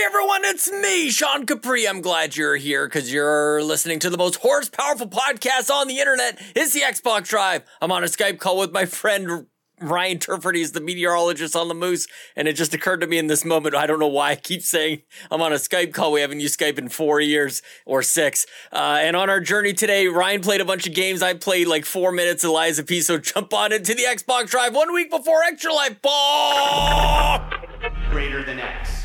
Hey everyone, it's me, Sean Capri. I'm glad you're here because you're listening to the most horse powerful podcast on the internet. It's the Xbox Drive. I'm on a Skype call with my friend Ryan Turford. He's the meteorologist on the Moose, and it just occurred to me in this moment. I don't know why I keep saying I'm on a Skype call. We haven't used Skype in four years or six. Uh, and on our journey today, Ryan played a bunch of games. I played like four minutes of P. So jump on into the Xbox Drive one week before Extra Life. Ball. greater than X.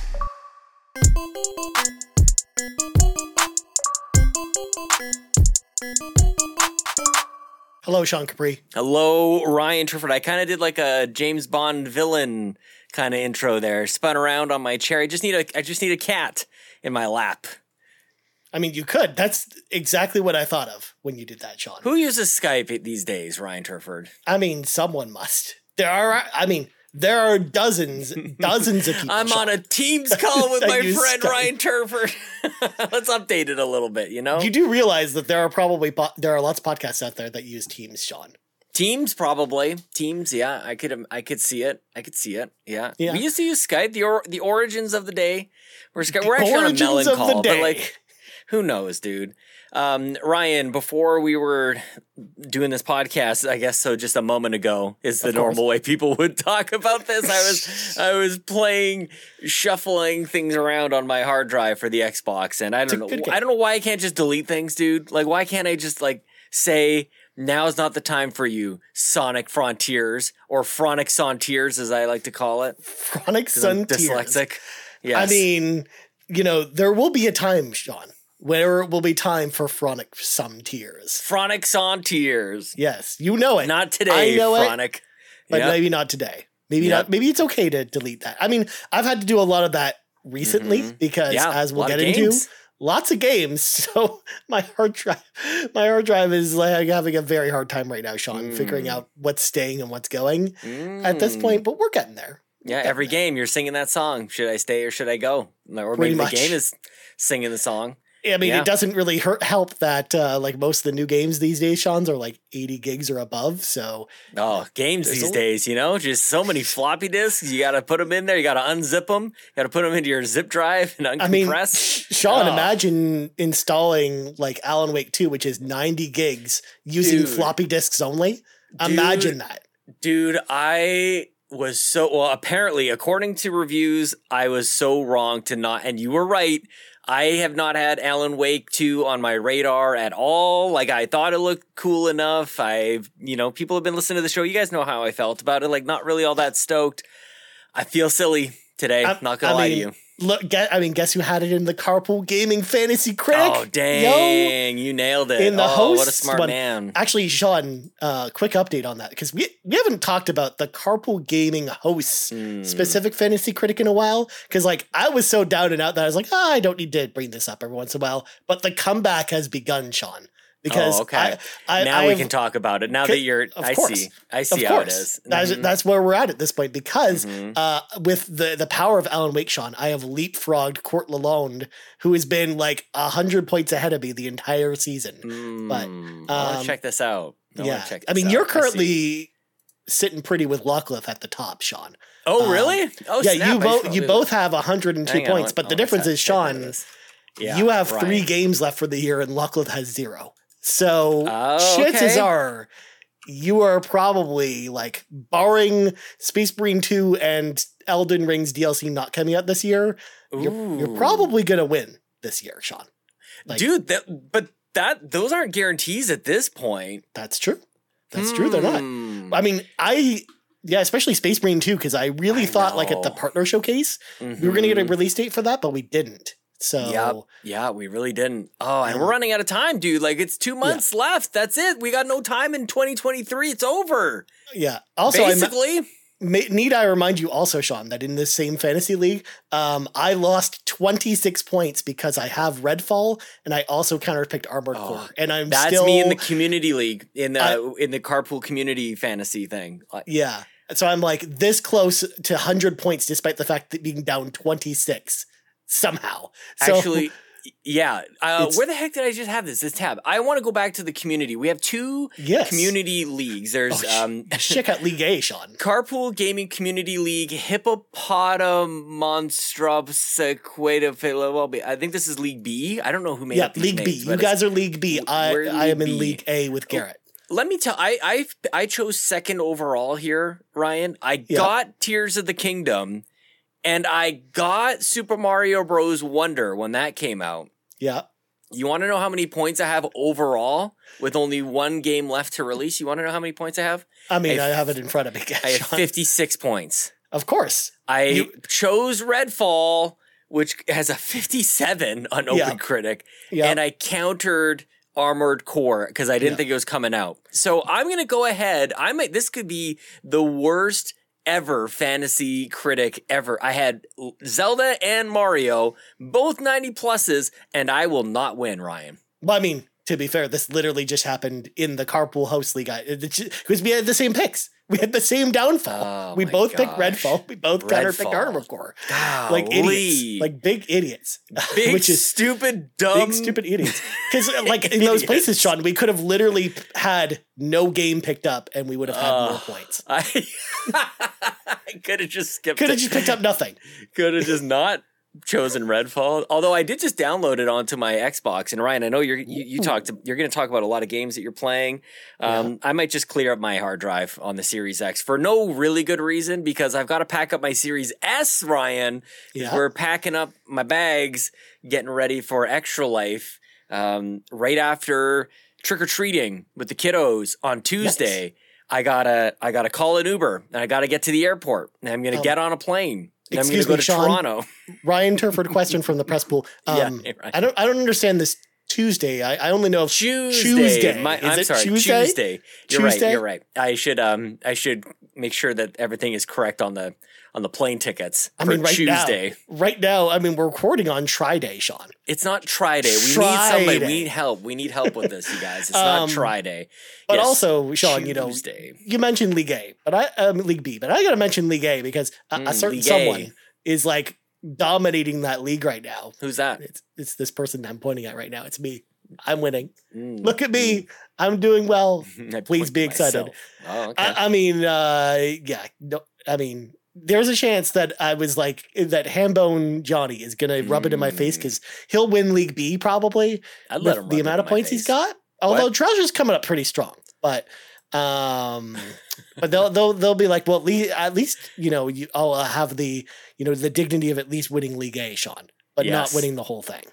Hello, Sean Capri. Hello, Ryan Turford. I kind of did like a James Bond villain kind of intro there. Spun around on my chair. I just need a I just need a cat in my lap. I mean, you could. That's exactly what I thought of when you did that, Sean. Who uses Skype these days, Ryan Turford? I mean, someone must. There are. I mean, there are dozens, dozens of people. I'm Sean. on a Teams call with my friend Skype. Ryan Turford. Let's update it a little bit, you know? You do realize that there are probably po- there are lots of podcasts out there that use Teams, Sean. Teams probably. Teams, yeah. I could um, I could see it. I could see it. Yeah. Yeah. We used to use Skype, the or, the origins of the day. We're Skype, we're actually on a melon call, but like who knows, dude? Um, Ryan, before we were doing this podcast, I guess so just a moment ago is the normal way people would talk about this. I was I was playing shuffling things around on my hard drive for the Xbox and I don't know. I don't know why I can't just delete things, dude. Like why can't I just like say now's not the time for you, Sonic Frontiers or Fronic Sontiers as I like to call it. Chronic 'cause I'm Sun tears. dyslexic. Yes. I mean, you know, there will be a time, Sean, where it will be time for Chronic Some Tears. Fronic tears. Yes, you know it. Not today, I know it, but Yep. maybe not today. Maybe Yep. not. Maybe it's okay to delete that. I mean, I've had to do a lot of that recently Mhm. because, Yeah, as we'll get into, lots of games. So my hard drive, my hard drive is like having a very hard time right now, Sean, figuring Mm. out what's staying and what's going at this Mm. point. But we're getting there. Yeah, every game you're singing that song. Should I stay or should I go? Or Pretty maybe much. the game is singing the song. I mean, Yeah. it doesn't really hurt, help that uh, like most of the new games these days, Sean's are like 80 gigs or above. So Oh, games these a- days, you know, just so many floppy disks. You got to put them in there. You got to unzip them. You got to put them into your zip drive and I mean, uncompress. Sean, Oh. imagine installing like Alan Wake 2, which is 90 gigs using Dude. floppy disks only. Imagine Dude. that. Dude, I was so well. Apparently, according to reviews, I was so wrong to not. And you were right. I have not had Alan Wake 2 on my radar at all. Like I thought it looked cool enough. I've, you know, people have been listening to the show. You guys know how I felt about it. Like not really all that stoked. I feel silly today. I- not gonna I lie mean, to you. Look, get, I mean, guess who had it in the Carpool Gaming Fantasy Critic? Oh dang! You nailed it. In the oh, what a smart one. man. Actually, Sean, uh, quick update on that because we we haven't talked about the Carpool Gaming hosts Hmm. specific fantasy critic in a while. Because like I was so down and out that I was like, ah, I don't need to bring this up every once in a while. But the comeback has begun, Sean. Because Oh, okay. I, I, now I we can talk about it. Now that you're, of I course. see, I see how it is. that's Mhm. that's where we're at at this point because Mhm. uh, with the the power of Alan Wake, Sean, I have leapfrogged Court Lalonde, who has been like a hundred points ahead of me the entire season. but, Mm, want um, check this out. I yeah, check I mean, out. you're currently sitting pretty with Lockcliffe at the top, Sean. Oh, um, really? Oh, yeah, snap, you both you both have 102 Hang on, points, but the difference is, take note of Sean. Yeah, you have three games left for the year, and Lockcliffe has zero. So Oh, chances okay. are you are probably like barring Space Marine 2 and Elden Ring's DLC not coming out this year, you're, you're probably gonna win this year, Sean. like- dude. That, but that those aren't guarantees at this point. That's true. That's true. They're not. Hmm. I mean, I yeah, especially Space Marine 2, because I really I thought like at the partner showcase, we were gonna get a Mhm. release date for that, but we didn't. So Yep. Yeah, we really didn't. Oh, and Yeah. we're running out of time, dude. Like it's two months left. That's it. We got no time in 2023. It's over. yeah. Also, Basically. Ma- Need I remind you also, Sean, that in this same fantasy league, um, I lost 26 points because I have Redfall and I also counterpicked Armored Oh, Core. And I'm That's still me in the community league in the I- in the carpool community fantasy thing. Yeah. So I'm like this close to 100 points despite the fact that being down 26 somehow. So, Actually, Yeah. Uh, where the heck did I just have this? This tab. I want to go back to the community. We have two Yes. community leagues. There's Oh, um, Check out League A, Sean. Carpool Gaming Community League, Hippopotam Monstrop I think this is League B. I don't know who made Yeah, League B. You guys are League B. I we're I am in B. League A with Garrett. let me tell I I I chose second overall here, Ryan. I Yeah. got Tears of the Kingdom and I got Super Mario Bros Wonder when that came out. Yeah. You want to know how many points I have overall with only one game left to release? You want to know how many points I have? I mean, I I, have- have it in front of me. I have 56 points. Of course. I You- chose Redfall, which has a 57 on Yeah. OpenCritic, Yeah. and I countered Armored Core because I didn't Yeah. think it was coming out. So I'm gonna go ahead. I might. This could be the worst ever fantasy critic ever. I had Zelda and Mario, both 90 pluses, and I will not win, Ryan. Well, I mean, to be fair, this literally just happened in the Carpool Host League. Because we had the same picks. We had the same downfall. Oh we both picked gosh. Redfall. We both Redfall. Armor Core. Like Golly. idiots. Like big idiots. big, which is stupid, dumb, big stupid idiots. Because uh, like in those places, Sean, we could have literally had no game picked up and we would have had more points. I, I could have just skipped. Could have just picked up nothing. could have just not chosen Redfall. Although I did just download it onto my Xbox. And Ryan, I know you're you, you talked. You're going to talk about a lot of games that you're playing. Um, I might just clear up my hard drive on the Series X for no really good reason because I've got to pack up my Series S. Ryan. Yeah. we're packing up my bags, getting ready for Extra Life. Um, right after trick or treating with the kiddos on Tuesday. I gotta I gotta call an Uber and I gotta get to the airport and I'm gonna Um, get on a plane and I'm gonna excuse go me, to Sean? Toronto. Ryan Turford question from the press pool. Yeah, Um, right. I don't I don't understand this Tuesday. I, I only know of Tuesday. Tuesday. My, I'm sorry, Tuesday? Tuesday. You're right. You're right. I should um I should make sure that everything is correct on the on the plane tickets I mean, right Tuesday. now, right now, I mean, we're recording on Tri Day, Sean. It's not Try Day. We need somebody. We need help. We need help with this, you guys. It's Um, not Try Day. But Yes, also, Sean, you know, Tuesday. you mentioned League A, but I um, League B, but I got to mention League A because a, a Mm, certain League A. someone is like dominating that league right now. Who's that? It's it's this person I'm pointing at right now. It's me. I'm winning. Mm. Look at me. I'm doing well. Please be excited. Oh, okay. I, I mean, uh, yeah. No, I mean, there's a chance that I was like that. Hambone Johnny is gonna rub it in my face Mm. because he'll win League B probably I'd let him the amount of points he's got. Although Treasure's coming up pretty strong, but um, but they'll they'll they'll be like, well, at least, at least you know, you, I'll have the you know the dignity of at least winning League A, Sean, but not winning the whole thing.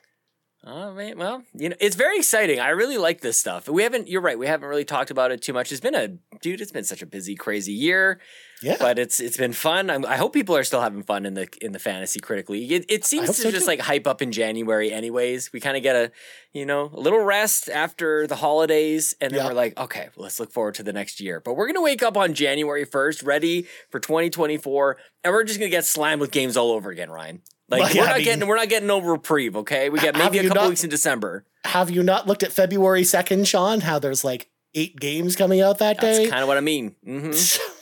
All right. Well, you know, it's very exciting. I really like this stuff. We haven't. You're right. We haven't really talked about it too much. It's been a dude. It's been such a busy, crazy year, Yeah, but it's it's been fun. I'm, I hope people are still having fun in the in the fantasy critic league. It, it seems to so, just too. like hype up in January. Anyways, we kind of get a you know a little rest after the holidays, and then Yeah. we're like, okay, well, let's look forward to the next year. But we're gonna wake up on January first, ready for 2024, and we're just gonna get slammed with games all over again, Ryan. Like yeah, we're not mean- getting we're not getting no reprieve. Okay, we got maybe a couple not- weeks in December. have you not looked at February second, Sean? How there's like eight games coming out that That's day. That's kind of what I mean. hmm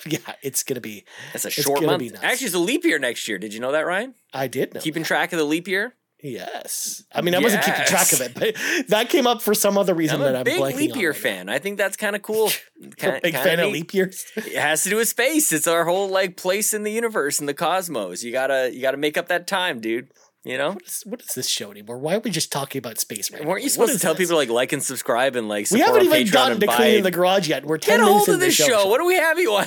yeah, it's gonna be. That's a short month. Actually, it's a leap year next year. Did you know that, Ryan? I did know. Keeping track of the leap year. Yes, I mean I wasn't keeping track of it, but that came up for some other reason I'm that a I'm big blanking leap year fan. I think that's kind of cool. Kinda- big fan of leap years. It has to do with space. It's our whole like place in the universe in the cosmos. You gotta you gotta make up that time, dude. You know. What is, what is this show anymore? Why are we just talking about space right now? Weren't you What supposed to tell this? people like like and subscribe and like We haven't even Patreon gotten and to buy- cleaning the garage yet. We're ten Get a minutes hold into of this the show. show. What do we have you on?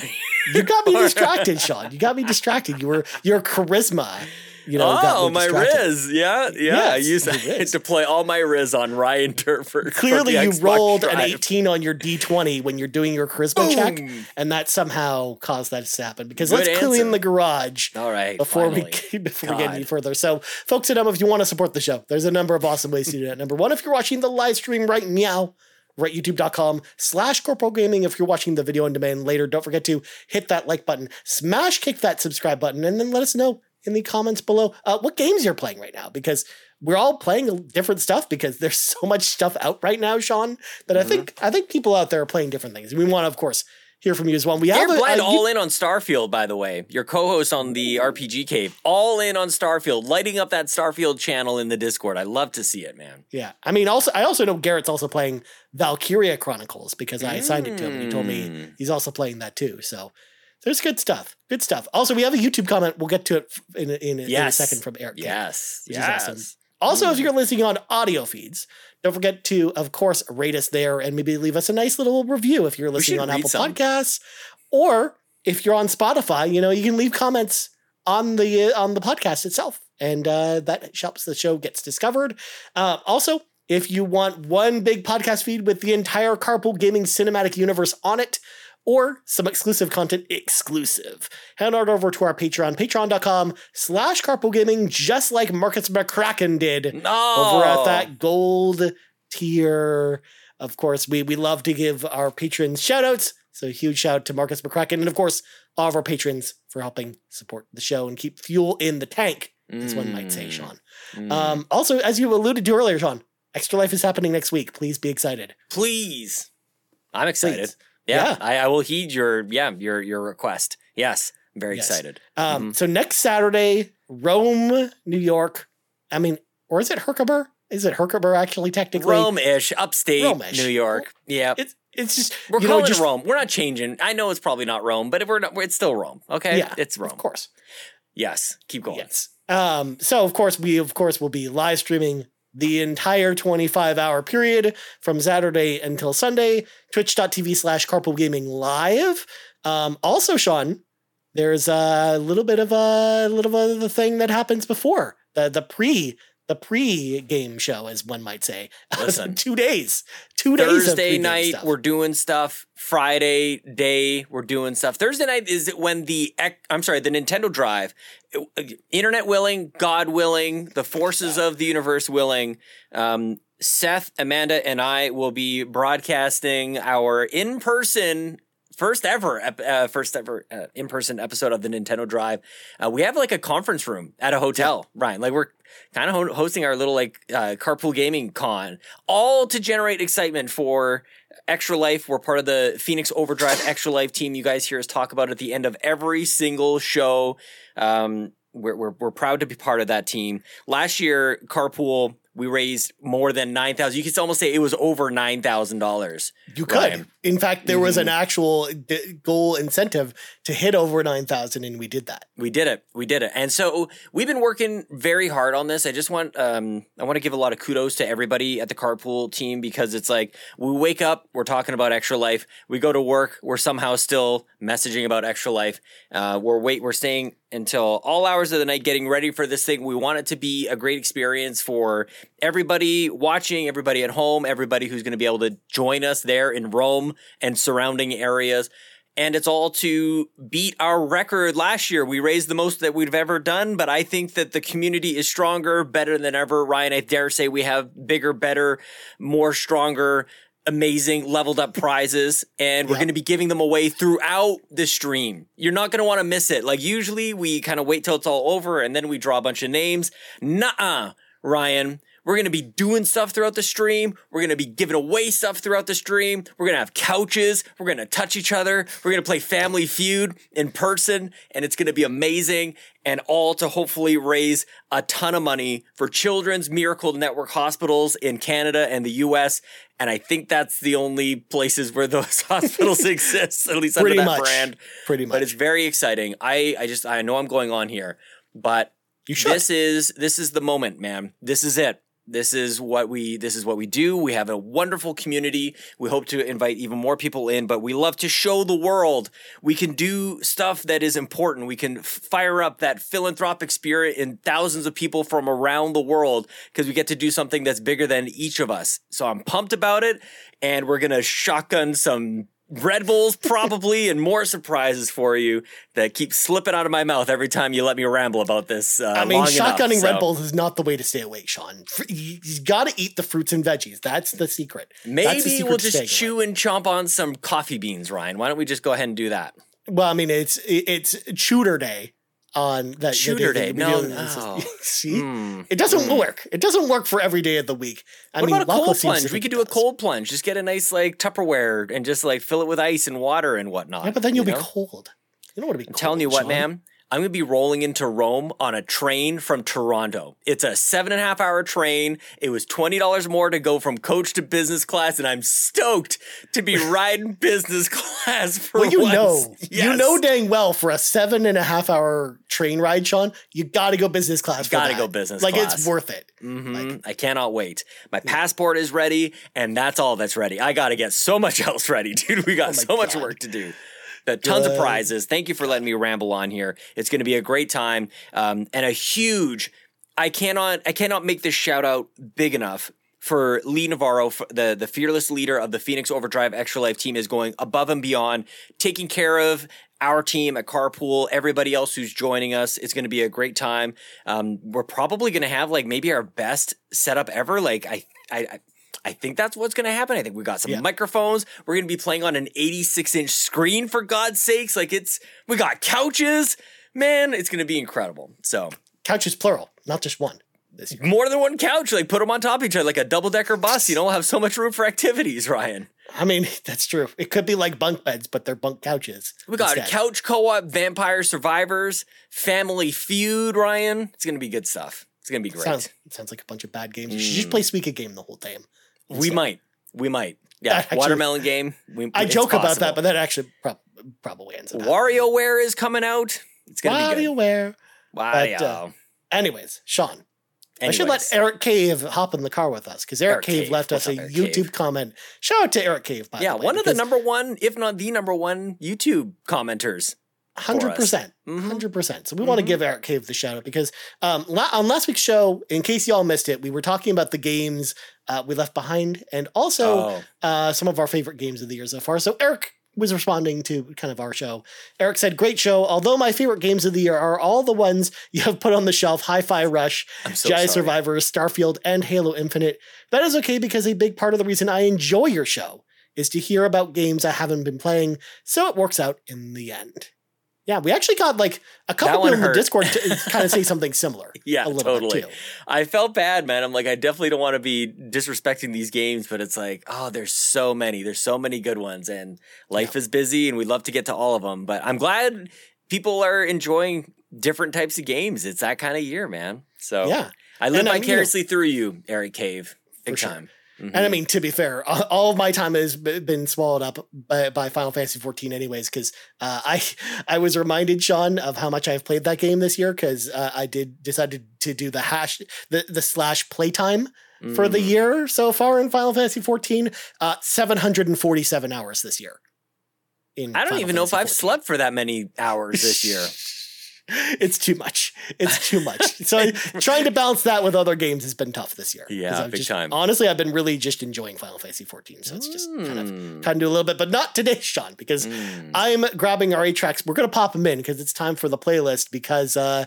You got me distracted, Sean. You got me distracted. You were your charisma. You know. oh, my distracted. Riz. Yeah, yeah. I Yes, used your to deploy all my Riz on Ryan Turford. for Clearly, you Xbox rolled an 18 on your D20 when you're doing your charisma check, and that somehow caused that to happen. Because Good let's clean answer. the garage All right. before finally. we before we get any further. So, folks at home, if you want to support the show, there's a number of awesome ways to do that. Number one, if you're watching the live stream right now, right youtube.com slash carpool gaming. If you're watching the video on demand later, don't forget to hit that like button, smash kick that subscribe button, and then let us know in the comments below uh, what games you're playing right now because we're all playing different stuff because there's so much stuff out right now, Sean, that I think I think people out there are playing different things. We want to, of course, hear from you as well. We have You're a, blind a- all in on Starfield, by the way. Your co-host on the RPG Cave, all in on Starfield, lighting up that Starfield channel in the Discord. I love to see it, man. Yeah, I mean, also I also know Garrett's also playing Valkyria Chronicles because I assigned it to him. and He told me Mm. he's also playing that too. So there's good stuff. Good stuff. Also, we have a YouTube comment. We'll get to it in a, in, a- in a second from Eric. Yes, Which is yes. awesome. Also, if you're listening on audio feeds, don't forget to, of course, rate us there and maybe leave us a nice little review if you're listening on Apple some. Podcasts, or if you're on Spotify. You know, you can leave comments on the uh, on the podcast itself, and uh, that helps the show gets discovered. Uh, also, if you want one big podcast feed with the entire Carpool Gaming cinematic universe on it. Or some exclusive content exclusive. Head on over to our Patreon, patreon.com slash carpoolgaming, just like Markus McCracken did No, over at that gold tier. Of course, we we love to give our patrons shout outs. So huge shout out to Markus McCracken and of course all of our patrons for helping support the show and keep fuel in the tank, as one might say, Mm, Sean. mm. Um, also, as you alluded to earlier, Sean, Extra Life is happening next week. Please be excited. Please, I'm excited. Please. Yeah, Yeah. I, I will heed your yeah your your request. Yes, I'm very Yes. excited. Um, Mhm. So next Saturday, Rome, New York. I mean, or is it Herkimer? Is it Herkimer actually technically? Rome-ish, upstate Rome-ish. New York. Yeah, It's it's just we're you know, calling just, it Rome. We're not changing. I know it's probably not Rome, but if we're not, it's still Rome. Okay, Yeah, it's Rome. Of course. Yes, keep going. Yes. Um, so of course we of course will be live streaming the entire 25 hour period from Saturday until Sunday, twitch.tv slash carpool gaming live. Um, also, Sean, there's a little bit of a little of the thing that happens before the the pre the pre game show, as one might say. Listen. two days, two days. Thursday night stuff. we're doing stuff. Friday day we're doing stuff. Thursday night is when the I'm sorry, the Nintendo Drive, uh, internet willing, God willing, the forces of the universe willing. Um, Seth, Amanda, and I will be broadcasting our in person. First ever, uh, first ever uh, in-person episode of the Nintendo Drive. Uh, we have like a conference room at a hotel, Ryan. Like we're kind of ho- hosting our little like uh, carpool gaming con, all to generate excitement for Extra Life. We're part of the Phoenix Overdrive Extra Life team. You guys hear us talk about at the end of every single show. Um, we're, we're, we're proud to be part of that team. Last year, Carpool, we raised more than 9000 You could almost say it was over $9,000. You could. Ryan. In fact, there was an Mm-hmm. actual goal incentive to hit over 9,000, and we did that. We did it. We did it. And so we've been working very hard on this. I just want um I want to give a lot of kudos to everybody at the carpool team because it's like we wake up, we're talking about extra life. We go to work, we're somehow still messaging about extra life. Uh we're wait we're staying until all hours of the night getting ready for this thing. We want it to be a great experience for everybody watching, everybody at home, everybody who's going to be able to join us there in Rome and surrounding areas and it's all to beat our record last year. We raised the most that we've ever done, but I think that the community is stronger, better than ever. Ryan, I dare say we have bigger, better, more stronger, amazing leveled up prizes, and we're Yeah. going to be giving them away throughout the stream. You're not going to want to miss it. Like usually we kind of wait till it's all over and then we draw a bunch of names. Nuh-uh, Ryan. We're going to be doing stuff throughout the stream. We're going to be giving away stuff throughout the stream. We're going to have couches. We're going to touch each other. We're going to play Family Feud in person, and it's going to be amazing. And all to hopefully raise a ton of money for Children's Miracle Network hospitals in Canada and the US. And I think that's the only places where those hospitals exist, at least under that much. brand. Pretty much. But it's very exciting. I, I just, I know I'm going on here, but you should. this is this is the moment, man. This is it. This is what we this is what we do. We have a wonderful community. We hope to invite even more people in, but we love to show the world we can do stuff that is important. We can fire up that philanthropic spirit in thousands of people from around the world because we get to do something that's bigger than each of us. So I'm pumped about it and we're to shotgun some Red Bulls probably and more surprises for you that keep slipping out of my mouth every time you let me ramble about this. Uh, I mean, long enough, shotgunning so Red Bulls is not the way to stay awake, Sean. You, got to eat the fruits and veggies. That's the secret. That's the Maybe secret we'll just chew and chomp on some coffee beans, Ryan. Why don't we just go ahead and do that? Well, I mean, it's it's Shooter Day. On that Shooter day. No, no. See, Hmm. it doesn't work. It doesn't work for every day of the week. I What mean, about a cold plunge? We could do a cold plunge. Just get a nice like Tupperware and just like fill it with ice and water and whatnot. Yeah, but then you'll you be cold. You don't want to be. I'm telling you what, ma'am. I'm gonna be rolling into Rome on a train from Toronto. It's a seven and a half hour train. It was twenty dollars more to go from coach to business class, and I'm stoked to be riding business class for Well, you once. know, you know dang well for a seven and a half hour train ride, Sean, you got to go business class. Gotta that. go business class. Like class. it's worth it. Mhm. I cannot wait. My passport is ready, and that's all that's ready. I got to get so much else ready, dude. We got Oh so much work to do. But tons of prizes. Thank you for letting me ramble on here. It's going to be a great time um, and a huge. I cannot. I cannot make this shout out big enough for Lee Navarro, the the fearless leader of the Phoenix Overdrive Extra Life team, is going above and beyond, taking care of our team at Carpool, everybody else who's joining us. It's going to be a great time. Um, we're probably going to have like maybe our best setup ever. Like I, I, I think that's what's going to happen. I think we got some Yeah. microphones. We're going to be playing on an 86 inch screen for God's sakes. Like it's, we got couches. Man, it's going to be incredible. So Couches plural, not just one. More than one couch, like put them on top of each other, like a double decker bus. You know, we'll have so much room for activities, Ryan. I mean, that's true. It could be like bunk beds, but they're bunk couches. We got instead. couch co-op, vampire survivors, family feud, Ryan. It's going to be good stuff. It's going to be great. Sounds sounds like a bunch of bad games. You should just mm. play Suika Game the whole time. We might. We might. Yeah. Actually- watermelon game. We, I joke about that, but that actually prob- probably ends. WarioWare is coming out. It's gonna be good. WarioWare. Wario. But, uh, Anyways, Sean, I should let Eric Cave hop in the car with us because Eric, Eric Cave, Cave. left us a Eric YouTube Cave? comment. Shout out to Eric Cave, by yeah, the way. one of the number one, if not the number one, YouTube commenters. Hundred percent, Mhm. hundred percent. So we want to give Eric Cave the shout out because um, on last week's show, in case y'all missed it, we were talking about the games uh, we left behind and also Oh, uh, some of our favorite games of the year so far. So Eric was responding to kind of our show. Eric said, "Great show. Although my favorite games of the year are all the ones you have put on the shelf: Hi-Fi Rush, so Jedi sorry. Survivors, Starfield, and Halo Infinite. That is okay because a big part of the reason I enjoy your show is to hear about games I haven't been playing, so it works out in the end. Yeah, we actually got like a couple people in the. Discord to kind of say something similar. Yeah, totally. I felt bad, man. I'm like, I definitely don't want to be disrespecting these games, but it's like, oh, there's so many. There's so many good ones, and life is busy, and we'd love to get to all of them. But I'm glad people are enjoying different types of games. It's that kind of year, man. So Yeah. I live And, um, you know- vicariously through you, Eric Cave. Big sure. time. And I mean, to be fair, all of my time has been swallowed up by, by Final Fantasy 14, anyways. Because uh, I I was reminded, Sean, of how much I've played that game this year. Because uh, I did decided to do the hash the the slash playtime for the Mm. year so far in Final Fantasy 14. Uh, 747 hours this year. In I don't Final even know if Fantasy I've slept for that many hours this year. it's too much. It's too much. so trying to balance that with other games has been tough this year. Yeah, big just- time. Honestly, I've been really just enjoying Final Fantasy 14. So it's just kind of Mm. trying to do a little bit, but not today, Sean, because Mm. I'm grabbing our eight tracks. We're gonna pop them in because it's time for the playlist because uh,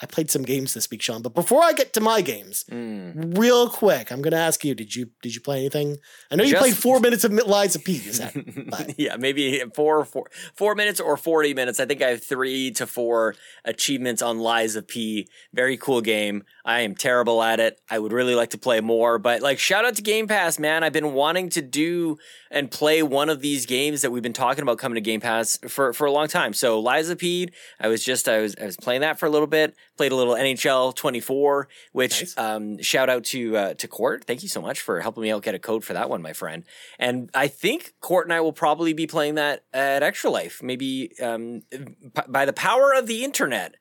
I played some games this week, Sean. But before I get to my games, Mm. real quick, I'm gonna ask you: Did you did you play anything? I know you Just- played four minutes of Lies of P. You said, but yeah, maybe four, four, four minutes or 40 minutes. I think I have three to four achievements on Lies of P. Very cool game. I am terrible at it. I would really like to play more, but like shout out to Game Pass, man. I've been wanting to do and play one of these games that we've been talking about coming to Game Pass for, for a long time. So Lies of P, I was just, I was, I was playing that for a little bit, played a little NHL 24, which, Nice. um, shout out to, uh, to Court. Thank you so much for helping me out get a code for that one, my friend. And I think Court and I will probably be playing that at Extra Life, maybe um, p- by the power of the internet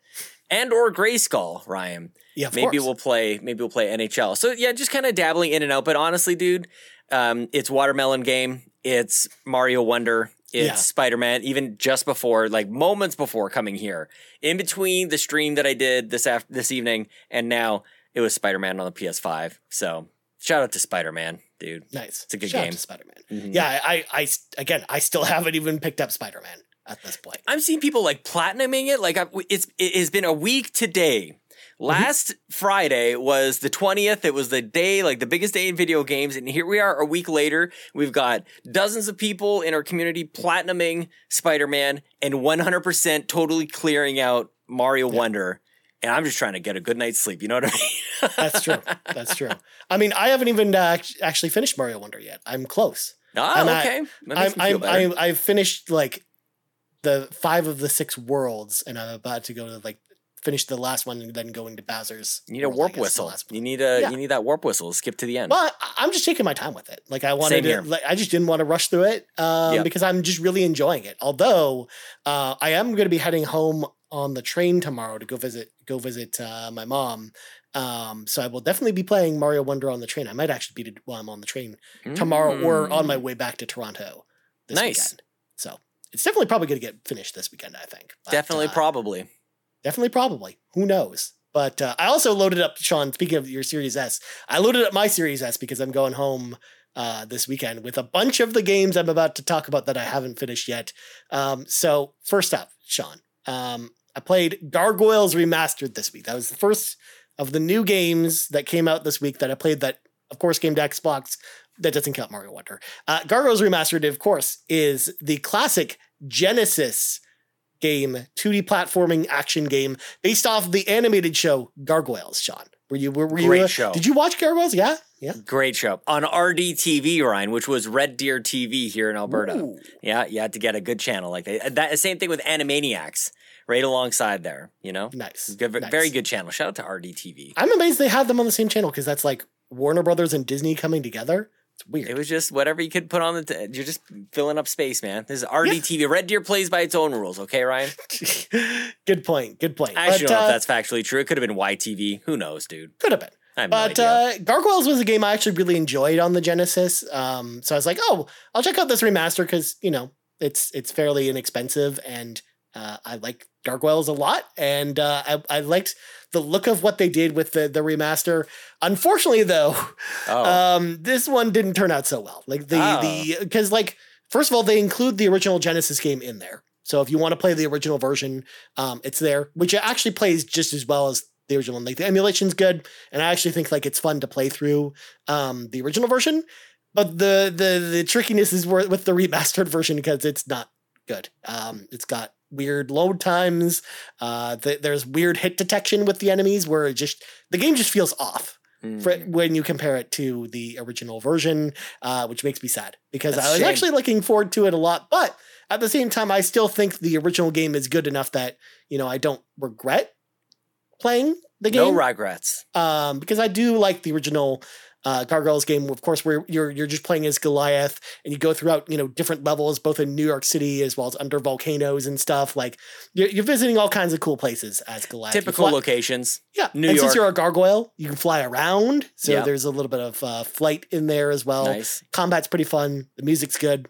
and or Grayskull, Ryan. yeah, maybe course. we'll play. Maybe we'll play NHL. So yeah, just kind of dabbling in and out. But honestly, dude, um, it's Watermelon Game. It's Mario Wonder. It's Yeah. Spider Man. Even just before, like moments before coming here, in between the stream that I did this after this evening and now, it was Spider Man on the PS5. So shout out to Spider Man, dude. nice. It's a good Shout out game. to Spider-Man. Mhm. Yeah, I, I, again, I still haven't even picked up Spider-Man at this point. I'm seeing people like platinuming it. Like I, it's it has been a week today. Last Friday was the 20th. It was the day, like the biggest day in video games. And here we are a week later. We've got dozens of people in our community platinuming Spider Man and 100% totally clearing out Mario Wonder, and I'm just trying to get a good night's sleep. You know what I mean? That's true. That's true. I mean, I haven't even uh, actually finished Mario Wonder yet. I'm close. ah, I'm okay. That I'm, me feel I'm, better. I'm, I've finished like the five of the six worlds, and I'm about to go to like finish the last one and then go into Bowser's. you need a warp whistle. You need a Yeah. you need that warp whistle. To skip to the end. Well, I- I'm just taking my time with it. Like I wanted Same to, like, I just didn't want to rush through it um, Yep. because I'm just really enjoying it. Although uh, I am going to be heading home on the train tomorrow to go visit go visit uh, my mom. Um, so I will definitely be playing Mario Wonder on the train. I might actually beat it while I'm on the train tomorrow or on my Mm. way back to Toronto this Nice. weekend. So it's definitely probably going to get finished this weekend. I think. But, Definitely, uh, probably. Definitely, probably. Who knows? But uh, I also loaded up, Sean, speaking of your Series S, I loaded up my Series S because I'm going home uh, this weekend with a bunch of the games I'm about to talk about that I haven't finished yet. Um, so, first up, Sean, um, I played Gargoyles Remastered this week. That was the first of the new games that came out this week that I played that, of course, came to Xbox. That doesn't count Mario Wonder. Uh, Gargoyles Remastered, of course, is the classic Genesis game, 2D platforming action game based off the animated show Gargoyles, Sean. Were you were, were you Great uh, show. Did you watch Gargoyles? Yeah. Yeah. Great show on RDTV, Ryan, which was Red Deer TV here in Alberta. Ooh. Yeah, you had to get a good channel like that. that same thing with Animaniacs, right alongside there. You know, Nice. Good- nice. very good channel. Shout out to RDTV. I'm amazed they had them on the same channel because that's like Warner Brothers and Disney coming together. It's weird. It was just whatever you could put on the. T- you're just filling up space, man. This is RDTV. Red Deer plays by its own rules. Okay, Ryan. good point. Good point. I But, don't know uh, if that's factually true. It could have been YTV. Who knows, dude? could have been. No But uh, Gargoyles was a game I actually really enjoyed on the Genesis. Um, so I was like, oh, I'll check out this remaster because you know it's it's fairly inexpensive and uh, I like Dark Gargoyles a lot, and uh, I, I liked the look of what they did with the the remaster. Unfortunately, though, oh, um, this one didn't turn out so well. Like the Oh. the because like first of all, they include the original Genesis game in there. So if you want to play the original version, um, it's there, which actually plays just as well as the original one. Like the emulation's good, and I actually think like it's fun to play through um, the original version. But the the the trickiness is with the remastered version because it's not good. Um, it's got weird load times. Uh, th- there's weird hit detection with the enemies where it just the game just feels off mm. for, when you compare it to the original version, uh, which makes me sad because That's I was shame. actually looking forward to it a lot. But at the same time, I still think the original game is good enough that you know I don't regret playing the game. no regrets. um, because I do like the original uh, Gargoyles game. Of course, where you're you're just playing as Goliath, and you go throughout you know different levels, both in New York City as well as under volcanoes and stuff. Like you're, you're visiting all kinds of cool places as Goliath. Typical fly- locations. yeah, New and since you're a gargoyle, you can fly around, so Yeah. there's a little bit of uh, flight in there as well. nice. Combat's pretty fun. The music's good.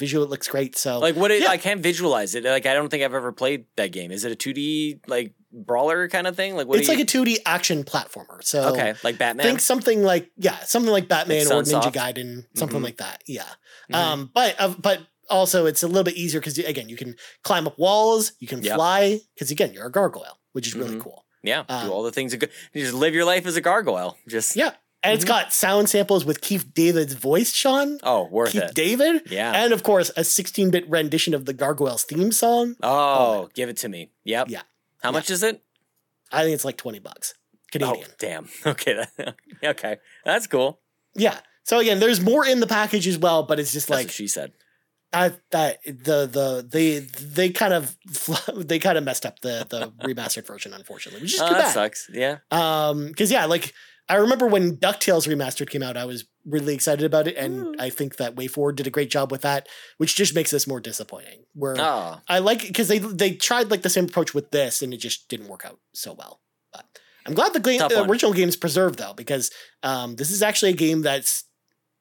Visual it looks great. So Like what? It, Yeah. I can't visualize it. Like I don't think I've ever played that game. Is it a 2D like brawler kind of thing? Like what? it's like you, a 2D action platformer. So okay, like Batman. think something like yeah, something like Batman or Ninja? Gaiden, something Mhm. like that. Yeah. Mhm. Um, but uh, but also it's a little bit easier because again you can climb up walls, you can Yep. fly because again you're a gargoyle, which is really Mhm. cool. yeah, um, do all the things. That go, you just live your life as a gargoyle. Just Yeah, and it's got sound samples with Keith David's voice, Sean. oh, worth it. Keith it. David. yeah. And of course, a 16 bit rendition of the Gargoyles theme song. oh, give it to me. Yep. Yeah. How Yeah. much is it? I think it's like 20 bucks Canadian. Oh, damn. Okay. that- okay. That's cool. Yeah. So again, there's more in the package as well, but it's just That's like what she said. I that the the they they kind of they kind of messed up the the remastered version, unfortunately, which is Oh, too that bad. sucks. Yeah. Um, because yeah, like I remember when Ducktales remastered came out, I was really excited about it, and Mm. I think that WayForward did a great job with that, which just makes this more disappointing. Where Oh, I like because they they tried like the same approach with this, and it just didn't work out so well. But I'm glad the, game, the original game's preserved though, because um, this is actually a game that's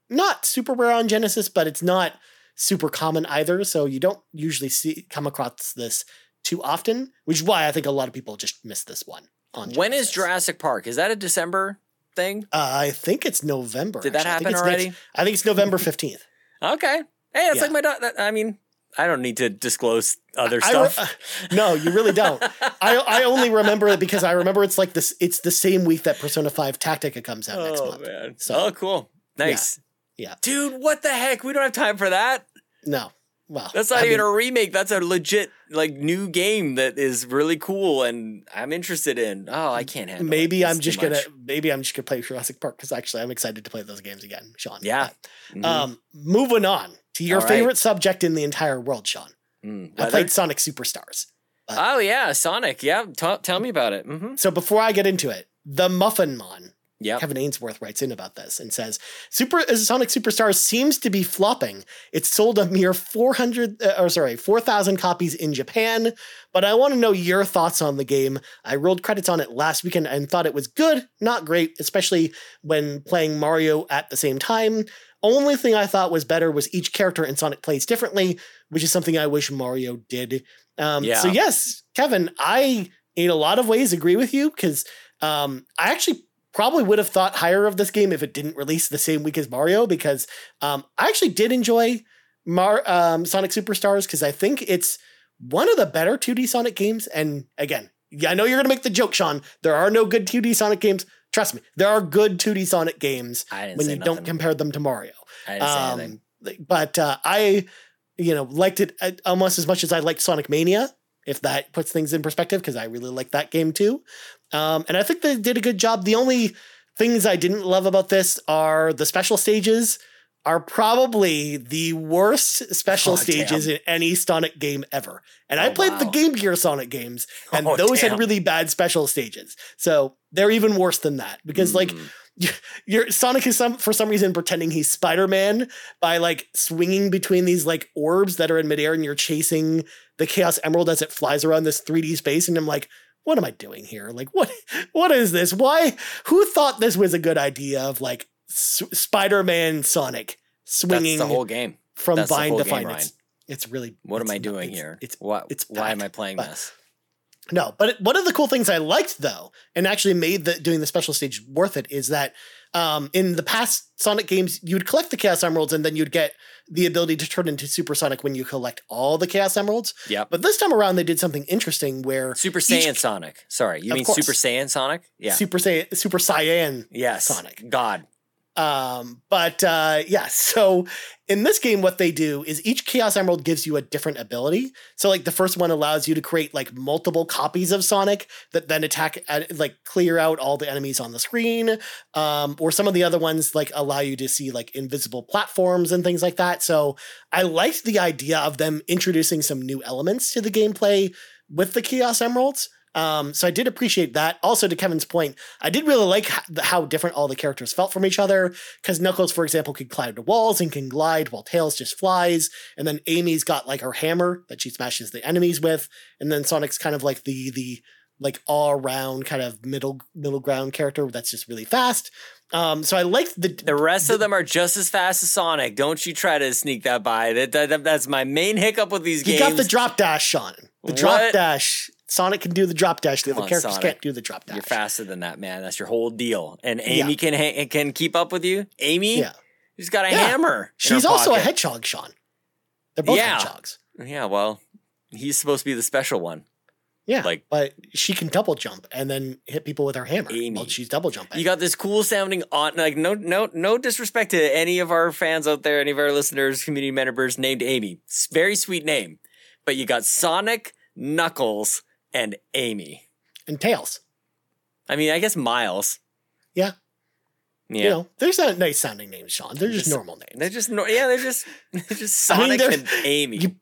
not super rare on Genesis, but it's not super common either. So you don't usually see come across this too often, which is why I think a lot of people just miss this one. On when is Jurassic Park? Is that a December thing? Uh, I think it's November. Did that actually. I think happen it's next- already? I think it's November fifteenth. Okay. Hey, that's Yeah. like my daughter. I mean, I don't need to disclose other I re- stuff. no, you really don't. I I only remember it because I remember it's like this. It's the same week that Persona Five Tactica comes out next oh month. man. So- oh, cool. Nice. Yeah. Dude, what the heck? We don't have time for that. No, well, That's not I even mean, a remake. That's a legit like new game that is really cool and I'm interested in. Oh, I can't handle. it. maybe It's I'm just gonna maybe I'm just gonna play Jurassic Park because actually I'm excited to play those games again, Sean. Yeah. Mhm. um, moving on to your All right. favorite subject in the entire world, Sean. Mm, I played Sonic Superstars. Oh yeah, Sonic. Yeah, T- tell me about it. hmm So before I get into it, the Muffin Mon, Yep. Kevin Ainsworth writes in about this and says, "Super uh, Sonic Superstars seems to be flopping. It sold a mere 400 uh, or sorry, 4,000 copies in Japan, but I want to know your thoughts on the game. I rolled credits on it last weekend and thought it was good, not great, especially when playing Mario at the same time. Only thing I thought was better was each character in Sonic plays differently, which is something I wish Mario did. Um, Yeah. So yes, Kevin, I in a lot of ways agree with you because um, I actually probably would have thought higher of this game if it didn't release the same week as Mario because um, I actually did enjoy Mar- um, Sonic Superstars because I think it's one of the better 2D Sonic games. And again, I know you're going to make the joke, Sean. There are no good 2D Sonic games. Trust me, there are good 2D Sonic games when you nothing. don't compare them to Mario. I didn't say anything. Um, but uh, I, you know, liked it uh, almost as much as I liked Sonic Mania, if that puts things in perspective, because I really like that game too. Um, and I think they did a good job. The only things I didn't love about this are the special stages are probably the worst special Oh, stages damn. in any Sonic game ever. And I Oh, played the. Game Gear Sonic games, and Oh, those damn. had really bad special stages. So they're even worse than that because, like, Mm. your Sonic is some for some reason pretending he's Spider Man by like swinging between these like orbs that are in midair, and you're chasing the Chaos Emerald as it flies around this 3D space, and I'm like, what am I doing here? Like, what what is this? Why? Who thought this was a good idea of like S- Spider Man Sonic swinging That's the whole game. from that's whole to? Ryan. It's, it's really What am I doing it's- here? It's what? it's why am I playing but- this? No, but it- one of the cool things I liked though, and actually made the doing the special stage worth it, is that um, in the past Sonic games, you'd collect the Chaos Emeralds and then you'd get the ability to turn into Super Sonic when you collect all the Chaos Emeralds. Yeah. But this time around, they did something interesting where Super each- Saiyan Sonic. Sorry, you mean course. Super Saiyan Sonic? Yeah. Super Saiyan, Super Cyan yes. Sonic. God. Um, but uh, yeah, so in this game, what they do is each Chaos Emerald gives you a different ability. So, like, the first one allows you to create like multiple copies of Sonic that then attack, like, clear out all the enemies on the screen. Um, or some of the other ones like allow you to see like invisible platforms and things like that. So, I liked the idea of them introducing some new elements to the gameplay with the Chaos Emeralds. Um, so I did appreciate that. Also, to Kevin's point, I did really like how, different all the characters felt from each other. Because Knuckles, for example, can climb to walls and can glide, while Tails just flies. And then Amy's got like her hammer that she smashes the enemies with. And then Sonic's kind of like the the like all round kind of middle middle ground character that's just really fast. Um, so I liked the The rest of them are just as fast as Sonic. Don't you try to sneak that by. That, that- that- that's my main hiccup with these You games. You got the drop dash, Sean. The drop What? dash. Sonic can do the drop dash. The Come other on, characters Sonic. can't do the drop dash. You're faster than that, man. That's your whole deal. And Amy Yeah. can ha- can keep up with you. Amy, Yeah. she's got a Yeah. hammer. in She's her also a pocket. hedgehog, Sean. They're both Yeah. hedgehogs. Yeah, well, he's supposed to be the special one. Yeah, Like- but she can double jump and then hit people with her hammer Amy. while she's double jumping. You got this cool sounding on like no no no disrespect to any of our fans out there, any of our listeners, community members named Amy. It's a very sweet name. But you got Sonic, Knuckles, and Amy. and tails. I mean, I guess Miles. Yeah. Yeah. You know, there's not nice sounding names, Sean. They're just Just- normal names. They're just no, yeah, they're just they're just I mean, Sonic and Amy. you-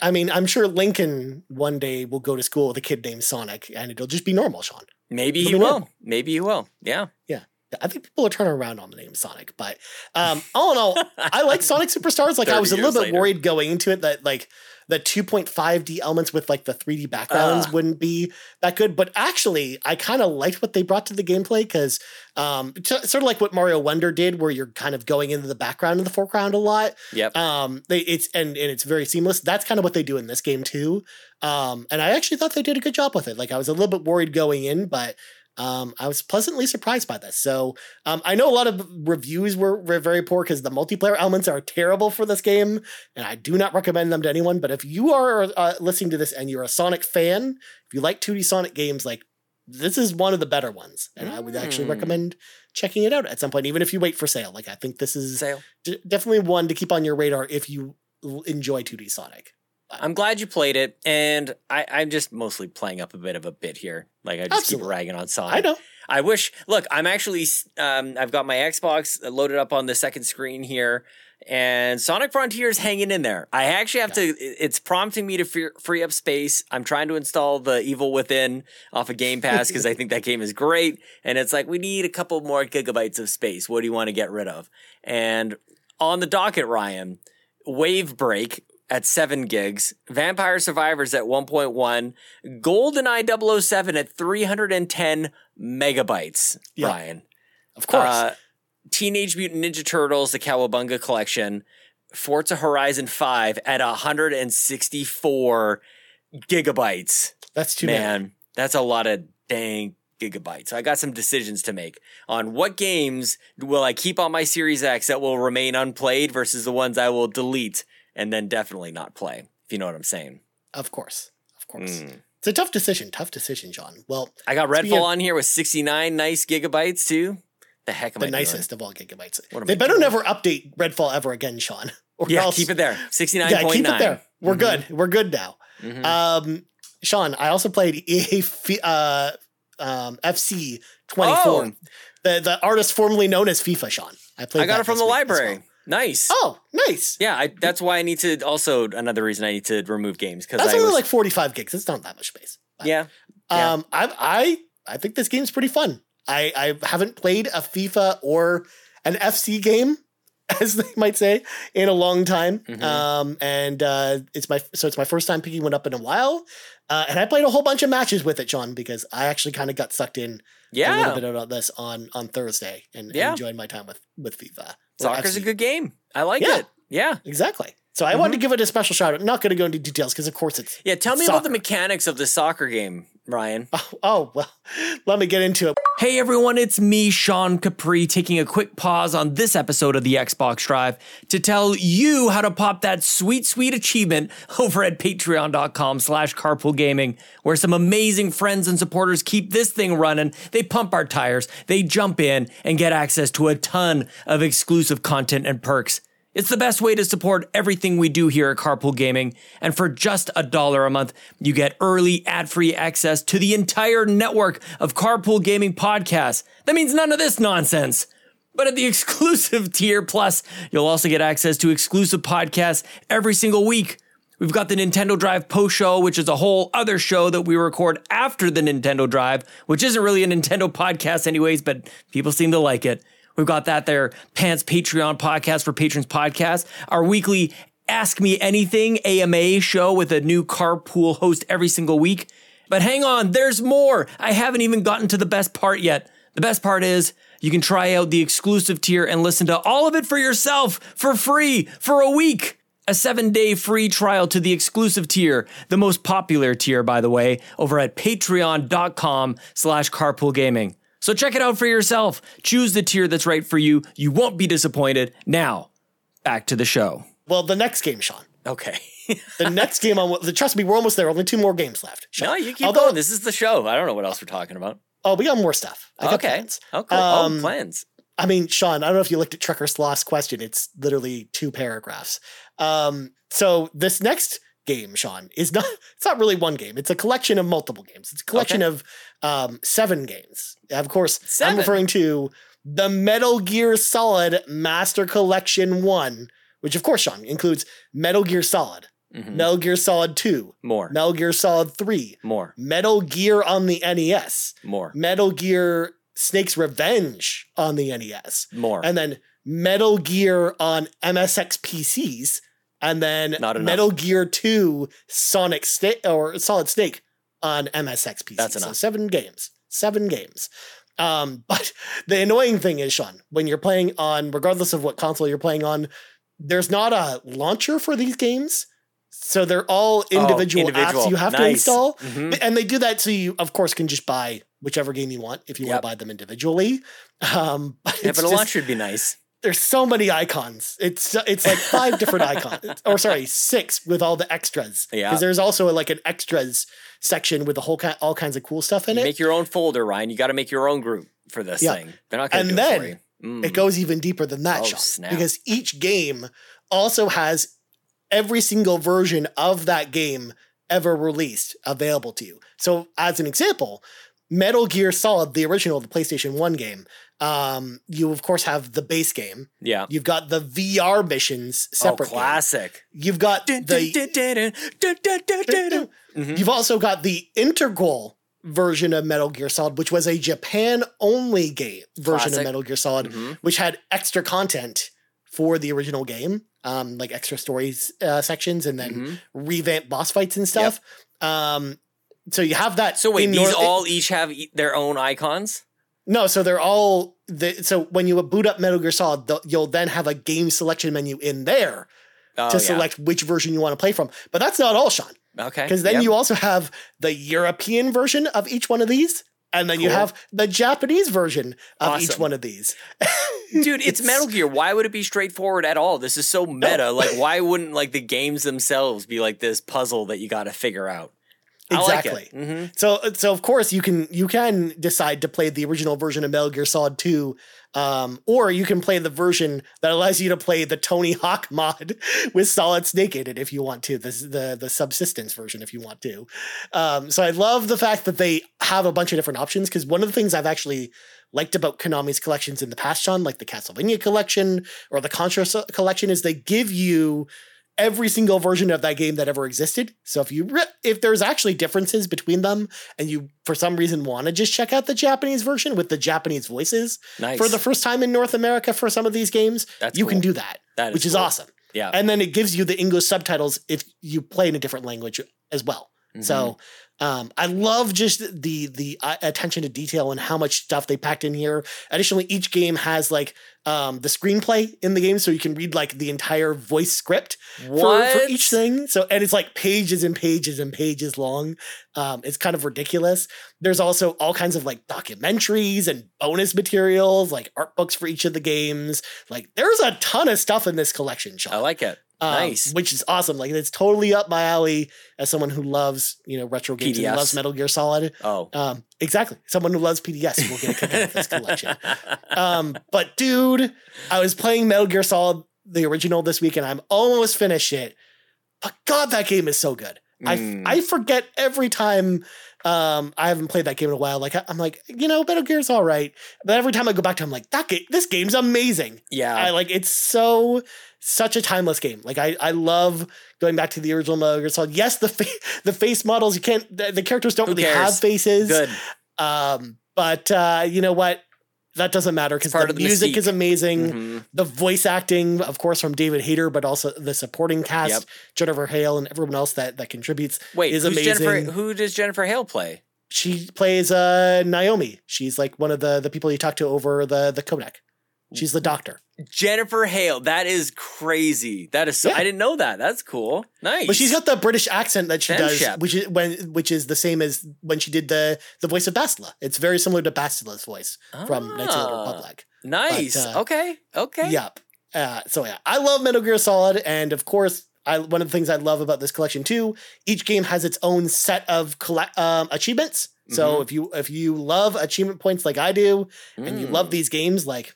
I mean, I'm sure Lincoln one day will go to school with a kid named Sonic, and it'll just be normal, Sean. Maybe It'll he will. normal. Maybe he will. Yeah. Yeah. I think people are turning around on the name Sonic, but um, all in all, I like Sonic Superstars. Like I was a little bit later. worried going into it that like the 2.5D elements with like the 3D backgrounds Ah. wouldn't be that good, but actually I kind of liked what they brought to the gameplay because um, t- sort of like what Mario Wonder did, where you're kind of going into the background and the foreground a lot. Yep. Um, they it's and and it's very seamless. That's kind of what they do in this game too. Um, and I actually thought they did a good job with it. Like I was a little bit worried going in, but um, I was pleasantly surprised by this. So um, I know a lot of reviews were, were very poor because the multiplayer elements are terrible for this game, and I do not recommend them to anyone. But if you are uh, listening to this and you're a Sonic fan, if you like 2D Sonic games, like this is one of the better ones, and I would actually Mm. recommend checking it out at some point, even if you wait for sale. Like I think this is Sale. d- definitely one to keep on your radar if you l- enjoy 2D Sonic. I'm glad you played it, and I, I'm just mostly playing up a bit of a bit here. Like I just Absolutely. keep ragging on Sonic. I know. I wish. Look, I'm actually. Um, I've got my Xbox loaded up on the second screen here, and Sonic Frontiers hanging in there. I actually have to. It's prompting me to free, free up space. I'm trying to install the Evil Within off of Game Pass because I think that game is great. And it's like we need a couple more gigabytes of space. What do you want to get rid of? And on the docket, Ryan, Wave Break at 7 gigs, Vampire Survivors at 1.1, GoldenEye 007 at 310 megabytes, Yeah. Ryan. Of course. Uh, Teenage Mutant Ninja Turtles, the Cowabunga collection, Forza Horizon 5 at 164 gigabytes. That's too. Man, that's a lot of dang gigabytes. So I got some decisions to make on what games will I keep on my Series X that will remain unplayed versus the ones I will delete and then definitely not play. If you know what I'm saying. Of course. Of course. Mm. It's a tough decision. Tough decision, John. Well, I got Redfall of- on here with 69 nice gigabytes too. The heck am the I doing? nicest of all gigabytes. They better doing? never update Redfall ever again, Sean. Or Yeah, else, keep it there. 69.9. Yeah, keep it there. We're Mhm. good. We're good now. Mhm. Um, Sean, I also played EA uh, um, FC 24. Oh. The the artist formerly known as FIFA, Sean. I played I got it from the week library. well. Nice. Oh, nice. Yeah, I, that's why I need to. Also, another reason I need to remove games because That's I only was like 45 gigs. It's not that much space. But, yeah. yeah. Um, I I I think this game's pretty fun. I I haven't played a FIFA or an FC game, as they might say, in a long time. Mhm. Um, and uh, it's my so it's my first time picking one up in a while. Uh, and I played a whole bunch of matches with it, Sean, because I actually kind of got sucked in yeah. a little bit about this on on Thursday and, and enjoyed my time with with FIFA. Soccer's a good game. I like Yeah. it. Yeah, exactly. So I Mm-hmm. wanted to give it a special shout out. Not going to go into details because, of course, it's yeah. Tell me about the mechanics of the soccer game, Ryan. oh, oh well. Let me get into it. Hey everyone, it's me, Sean Capri, taking a quick pause on this episode of the Xbox Drive to tell you how to pop that sweet, sweet achievement over at patreon.com slash carpool gaming, where some amazing friends and supporters keep this thing running. They pump our tires, they jump in and get access to a ton of exclusive content and perks. It's the best way to support everything we do here at Carpool Gaming. And for just a dollar a month, you get early ad free access to the entire network of Carpool Gaming podcasts. That means none of this nonsense. But at the exclusive tier plus, you'll also get access to exclusive podcasts every single week. We've got the Nintendo Drive post show, which is a whole other show that we record after the Nintendo Drive, which isn't really a Nintendo podcast, anyways, but people seem to like it. We've got that there, Pants Patreon podcast for patrons podcast, our weekly Ask Me Anything AMA show with a new carpool host every single week. But hang on, there's more. I haven't even gotten to the best part yet. The best part is you can try out the exclusive tier and listen to all of it for yourself for free for a week. A seven day free trial to the exclusive tier, the most popular tier, by the way, over at patreon.com slash carpool gaming. So check it out for yourself. Choose the tier that's right for you. You won't be disappointed. Now, back to the show. Well, the next game, Sean. Okay. The next game on the trust me, we're almost there. Only two more games left. Sean. no, you keep Although- going. This is the show. I don't know what else we're talking about. Oh, we got more stuff. I got okay. plans. Oh, cool. Um, oh, plans. I mean, Sean, I don't know if you looked at Trucker Sloth's question. It's literally two paragraphs. Um, so this next game, Sean, is not it's not really one game. It's a collection of multiple games. It's a collection of um, seven games. Of course, Seven? I'm referring to the Metal Gear Solid Master Collection 1, which of course, Sean, includes Metal Gear Solid, Mhm. Metal Gear Solid 2, More. Metal Gear Solid 3, More. Metal Gear on the NES, More. Metal Gear Snake's Revenge on the NES, More. and then Metal Gear on MSX PCs, and then. Metal Gear 2 Sonic Snake or Solid Snake on MSX PCs. That's So enough. seven games. Seven games. Um, but the annoying thing is, Sean, when you're playing on, regardless of what console you're playing on, there's not a launcher for these games. So they're all individual, Oh, individual. apps you have to Nice. install. Mhm. And they do that so you, of course, can just buy whichever game you want if you Yep. want to buy them individually. Um, but Yeah, but a just- launch would be nice. There's so many icons. It's it's like five different icons, or sorry, six with all the extras. Yeah. because there's also like an extras section with the whole kind, all kinds of cool stuff in You it. make your own folder, Ryan. You got to make your own group for this Yeah. thing. They're not going to And do it for then you. Mm. It goes even deeper than that, Oh, Sean, snap. because each game also has every single version of that game ever released available to you. So, as an example, Metal Gear Solid, the original, the PlayStation 1 game, um, you of course have the base game. Yeah. You've got the VR missions Oh, separate. game. classic. You've got the. You've also got the integral version of Metal Gear Solid, which was a Japan only game version Classic. of Metal Gear Solid, Mhm. which had extra content for the original game, um, like extra stories uh, sections and then Mhm. revamped boss fights and stuff. Um, so you have that. So wait, these North- all each have e- their own icons? no, so they're all the, so when you boot up Metal Gear Solid, the, you'll then have a game selection menu in there Oh, to yeah. select which version you want to play from. But that's not all, Sean. Okay. Because then Yep. you also have the European version of each one of these, and then you have the Japanese version of each one of these. Dude, it's, Metal Gear. Why would it be straightforward at all? This is so meta. Like, why wouldn't like the games themselves be like this puzzle that you got to figure out? Exactly. Like it. hmm So, so of course you can you can decide to play the original version of Metal Gear Solid Two, um, or you can play the version that allows you to play the Tony Hawk mod with Solid Snake in it if you want to. This the the subsistence version if you want to. Um, so I love the fact that they have a bunch of different options because one of the things I've actually liked about Konami's collections in the past, Sean, like the Castlevania collection or the Contra collection, is they give you every single version of that game that ever existed. So if you re- if there's actually differences between them and you for some reason want to just check out the Japanese version with the Japanese voices Nice. for the first time in North America for some of these games, That's you can do that, That which is cool. awesome. Yeah. And then it gives you the English subtitles if you play in a different language as well. Mm-hmm. So um, I love just the the uh, attention to detail and how much stuff they packed in here. Additionally, each game has like um, the screenplay in the game, so you can read like the entire voice script for, for each thing. So and it's like pages and pages and pages long. Um, it's kind of ridiculous. There's also all kinds of like documentaries and bonus materials, like art books for each of the games. Like there's a ton of stuff in this collection, Sean I like it. Um, Nice. which is awesome. Like it's totally up my alley as someone who loves you know retro games PDFs. and loves Metal Gear Solid. Oh. Um, exactly, someone who loves PDS will get a kick out of this collection. Um, but dude, I was playing Metal Gear Solid the original this week, and I'm almost finished it. But God, that game is so good. Mm. I I forget every time. Um, I haven't played that game in a while. Like I'm like, you know, Metal Gear's all right, but every time I go back to, it, I'm like, that game, this game's amazing. yeah. I like it's so such a timeless game. Like I I love going back to the original Metal Gear Solid. Yes, the fa- the face models you can't the, the characters don't Who really cares? have faces. Good. Um, but uh, you know what? That doesn't matter because the, the music mystique. is amazing. Mhm. The voice acting, of course, from David Hayter, but also the supporting cast, Yep. Jennifer Hale, and everyone else that that contributes. Wait, is amazing. Jennifer? Who does Jennifer Hale play? She plays uh, Naomi. She's like one of the the people you talk to over the the codec. She's the doctor. Jennifer Hale. That is crazy. That is so. Yeah. I didn't know that. That's cool. Nice. But she's got the British accent that she Fem does, Shep. which is when which is the same as when she did the the voice of Bastila. It's very similar to Bastila's voice from Knights of the Ah, Republic. Nice. But, uh, okay. Okay. Yep. Uh, so yeah, I love Metal Gear Solid, and of course, I one of the things I love about this collection too. Each game has its own set of collect um, achievements. So Mm-hmm. if you if you love achievement points like I do, and you Mm. love these games, like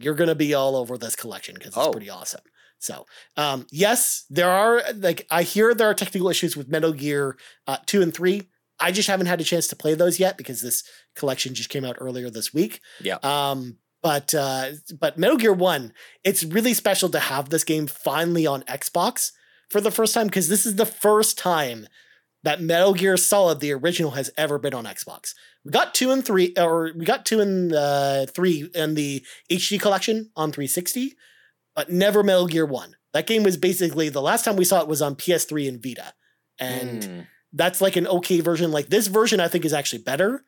you're gonna be all over this collection because it's Oh. pretty awesome. So, um, yes, there are like I hear there are technical issues with Metal Gear uh, two and three. I just haven't had a chance to play those yet because this collection just came out earlier this week. Yeah. Um, but uh, but Metal Gear One, it's really special to have this game finally on Xbox for the first time because this is the first time that Metal Gear Solid, the original, has ever been on Xbox. We got two and three, or we got two and uh, three in the HD collection on 360, but never Metal Gear One. That game was basically the last time we saw it was on PS3 and Vita, and Mm. that's like an okay version. Like this version, I think is actually better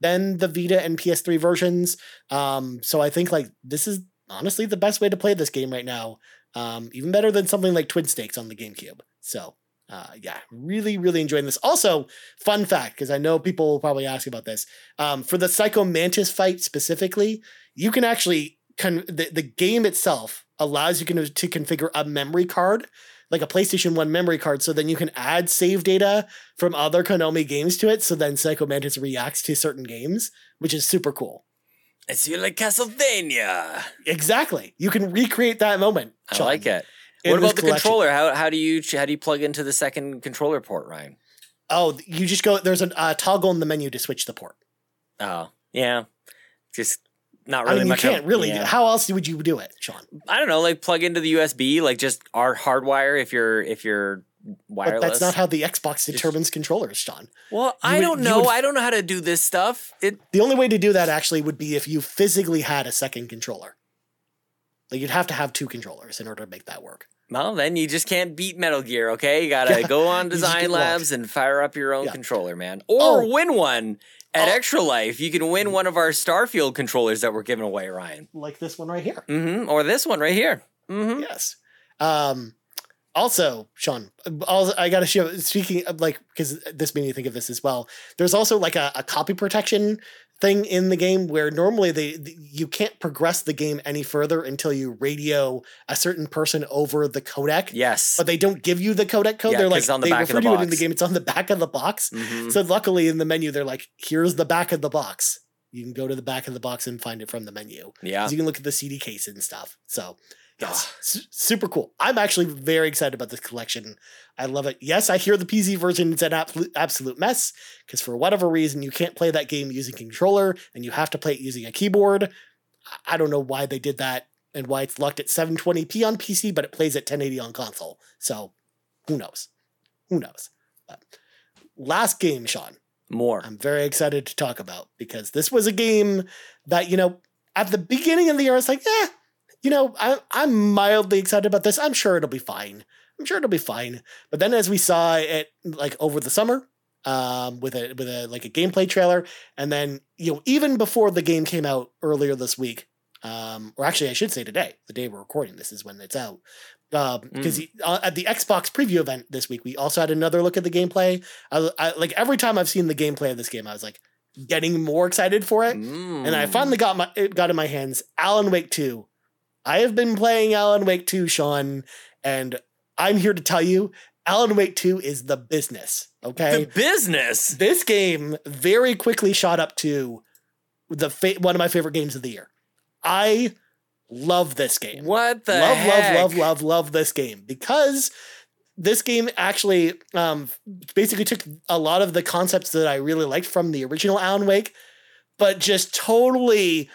than the Vita and PS3 versions. Um, so I think like this is honestly the best way to play this game right now. Um, even better than something like Twin Snakes on the GameCube. So uh, yeah, really, really enjoying this. Also, fun fact, because I know people will probably ask about this. Um, for the Psycho Mantis fight specifically, you can actually con- the, the game itself allows you can, to configure a memory card like a PlayStation 1 memory card, so then you can add save data from other Konami games to it, so then Psycho Mantis reacts to certain games, which is super cool. It's you like Castlevania. Exactly. You can recreate that moment. I like it. What about the collection. controller? How how do you how do you plug into the second controller port, Ryan? Oh, you just go. There's a uh, toggle in the menu to switch the port. Oh, yeah. Just not I really mean, you can't of- really. yeah. How else would you do it, Sean? I don't know, like plug into the USB, like just our hardwire if you're if you're wireless. But that's not how the Xbox determines controllers, Sean. well, I would- don't know. would- I don't know how to do this stuff. It The only way to do that actually would be if you physically had a second controller. Like you'd have to have two controllers in order to make that work. well, then you just can't beat Metal Gear. Okay, you gotta go on You just get Design. Labs and fire up your own Yeah. controller, man, or Oh. win one at Oh. Extra Life. You can win one of our Starfield controllers that we're giving away, Ryan. Like this one right here. hmm Or this one right here. hmm Yes. Um, also, Sean, also, I got to show, speaking of like, because this made me think of this as well. There's also like a, a copy protection thing in the game where normally they, the- you can't progress the game any further until you radio a certain person over the codec. Yes. But they don't give you the codec code. Yeah, they're like, it's on the they back of refer the to it in the game. It's on the back of the box. Mhm. So luckily in the menu, they're like, here's the back of the box. You can go to the back of the box and find it from the menu. Yeah, You can look at the CD case and stuff. So, yes, Ah. su- super cool. I'm actually very excited about this collection. I love it. Yes, I hear the PC version is an absolute, absolute mess because for whatever reason, you can't play that game using controller and you have to play it using a keyboard. I- I don't know why they did that and why it's locked at 720p on PC, but it plays at 1080 on console. So, who knows? Who knows? But last game, Sean. More. I'm very excited to talk about because this was a game that, you know, at the beginning of the year, I was like, eh, you know, I, I'm mildly excited about this. I'm sure it'll be fine. I'm sure it'll be fine. But then as we saw it like over the summer, um, with a with a like a gameplay trailer, and then you know, even before the game came out earlier this week, um, or actually I should say today, the day we're recording this is when it's out. Because uh, at the Xbox preview event this week, we also had another look at the gameplay. I, I like every time I've seen the gameplay of this game, I was like getting more excited for it. And I Mm. finally got my it got in my hands Alan Wake 2. I have been playing Alan Wake 2, Sean, and I'm here to tell you Alan Wake 2 is the business. Okay. the business. this game very quickly shot up to the fa- one of my favorite games of the year. I love this game What the love, heck? love, love, love, love this game because this game actually um, basically took a lot of the concepts that I really liked from the original Alan Wake, but just totally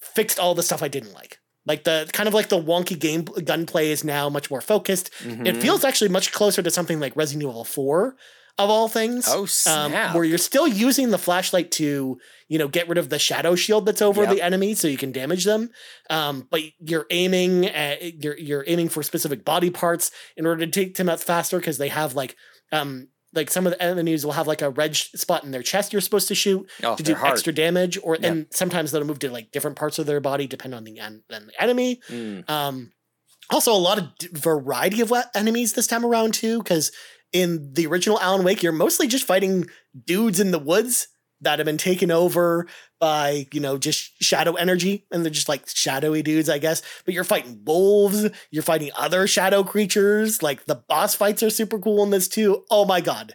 fixed all the stuff I didn't like. Like the kind of like the wonky game gunplay is now much more focused. It Mhm. feels actually much closer to something like Resident Evil 4 of all things. Oh Um, where you're still using the flashlight to, you know, get rid of the shadow shield that's over Yep. the enemy so you can damage them. Um, but you're aiming at you're you're aiming for specific body parts in order to take them out faster because they have like um like some of the enemies will have like a red sh- spot in their chest you're supposed to shoot oh, to do hard. extra damage or Yeah. and sometimes they'll move to like different parts of their body depending on the, en- on the enemy Mm. um, also, a lot of d- variety of enemies this time around too, because in the original Alan Wake, you're mostly just fighting dudes in the woods that have been taken over by you know just shadow energy, and they're just like shadowy dudes, I guess. But you're fighting wolves, you're fighting other shadow creatures. Like the boss fights are super cool in this too. Oh my god,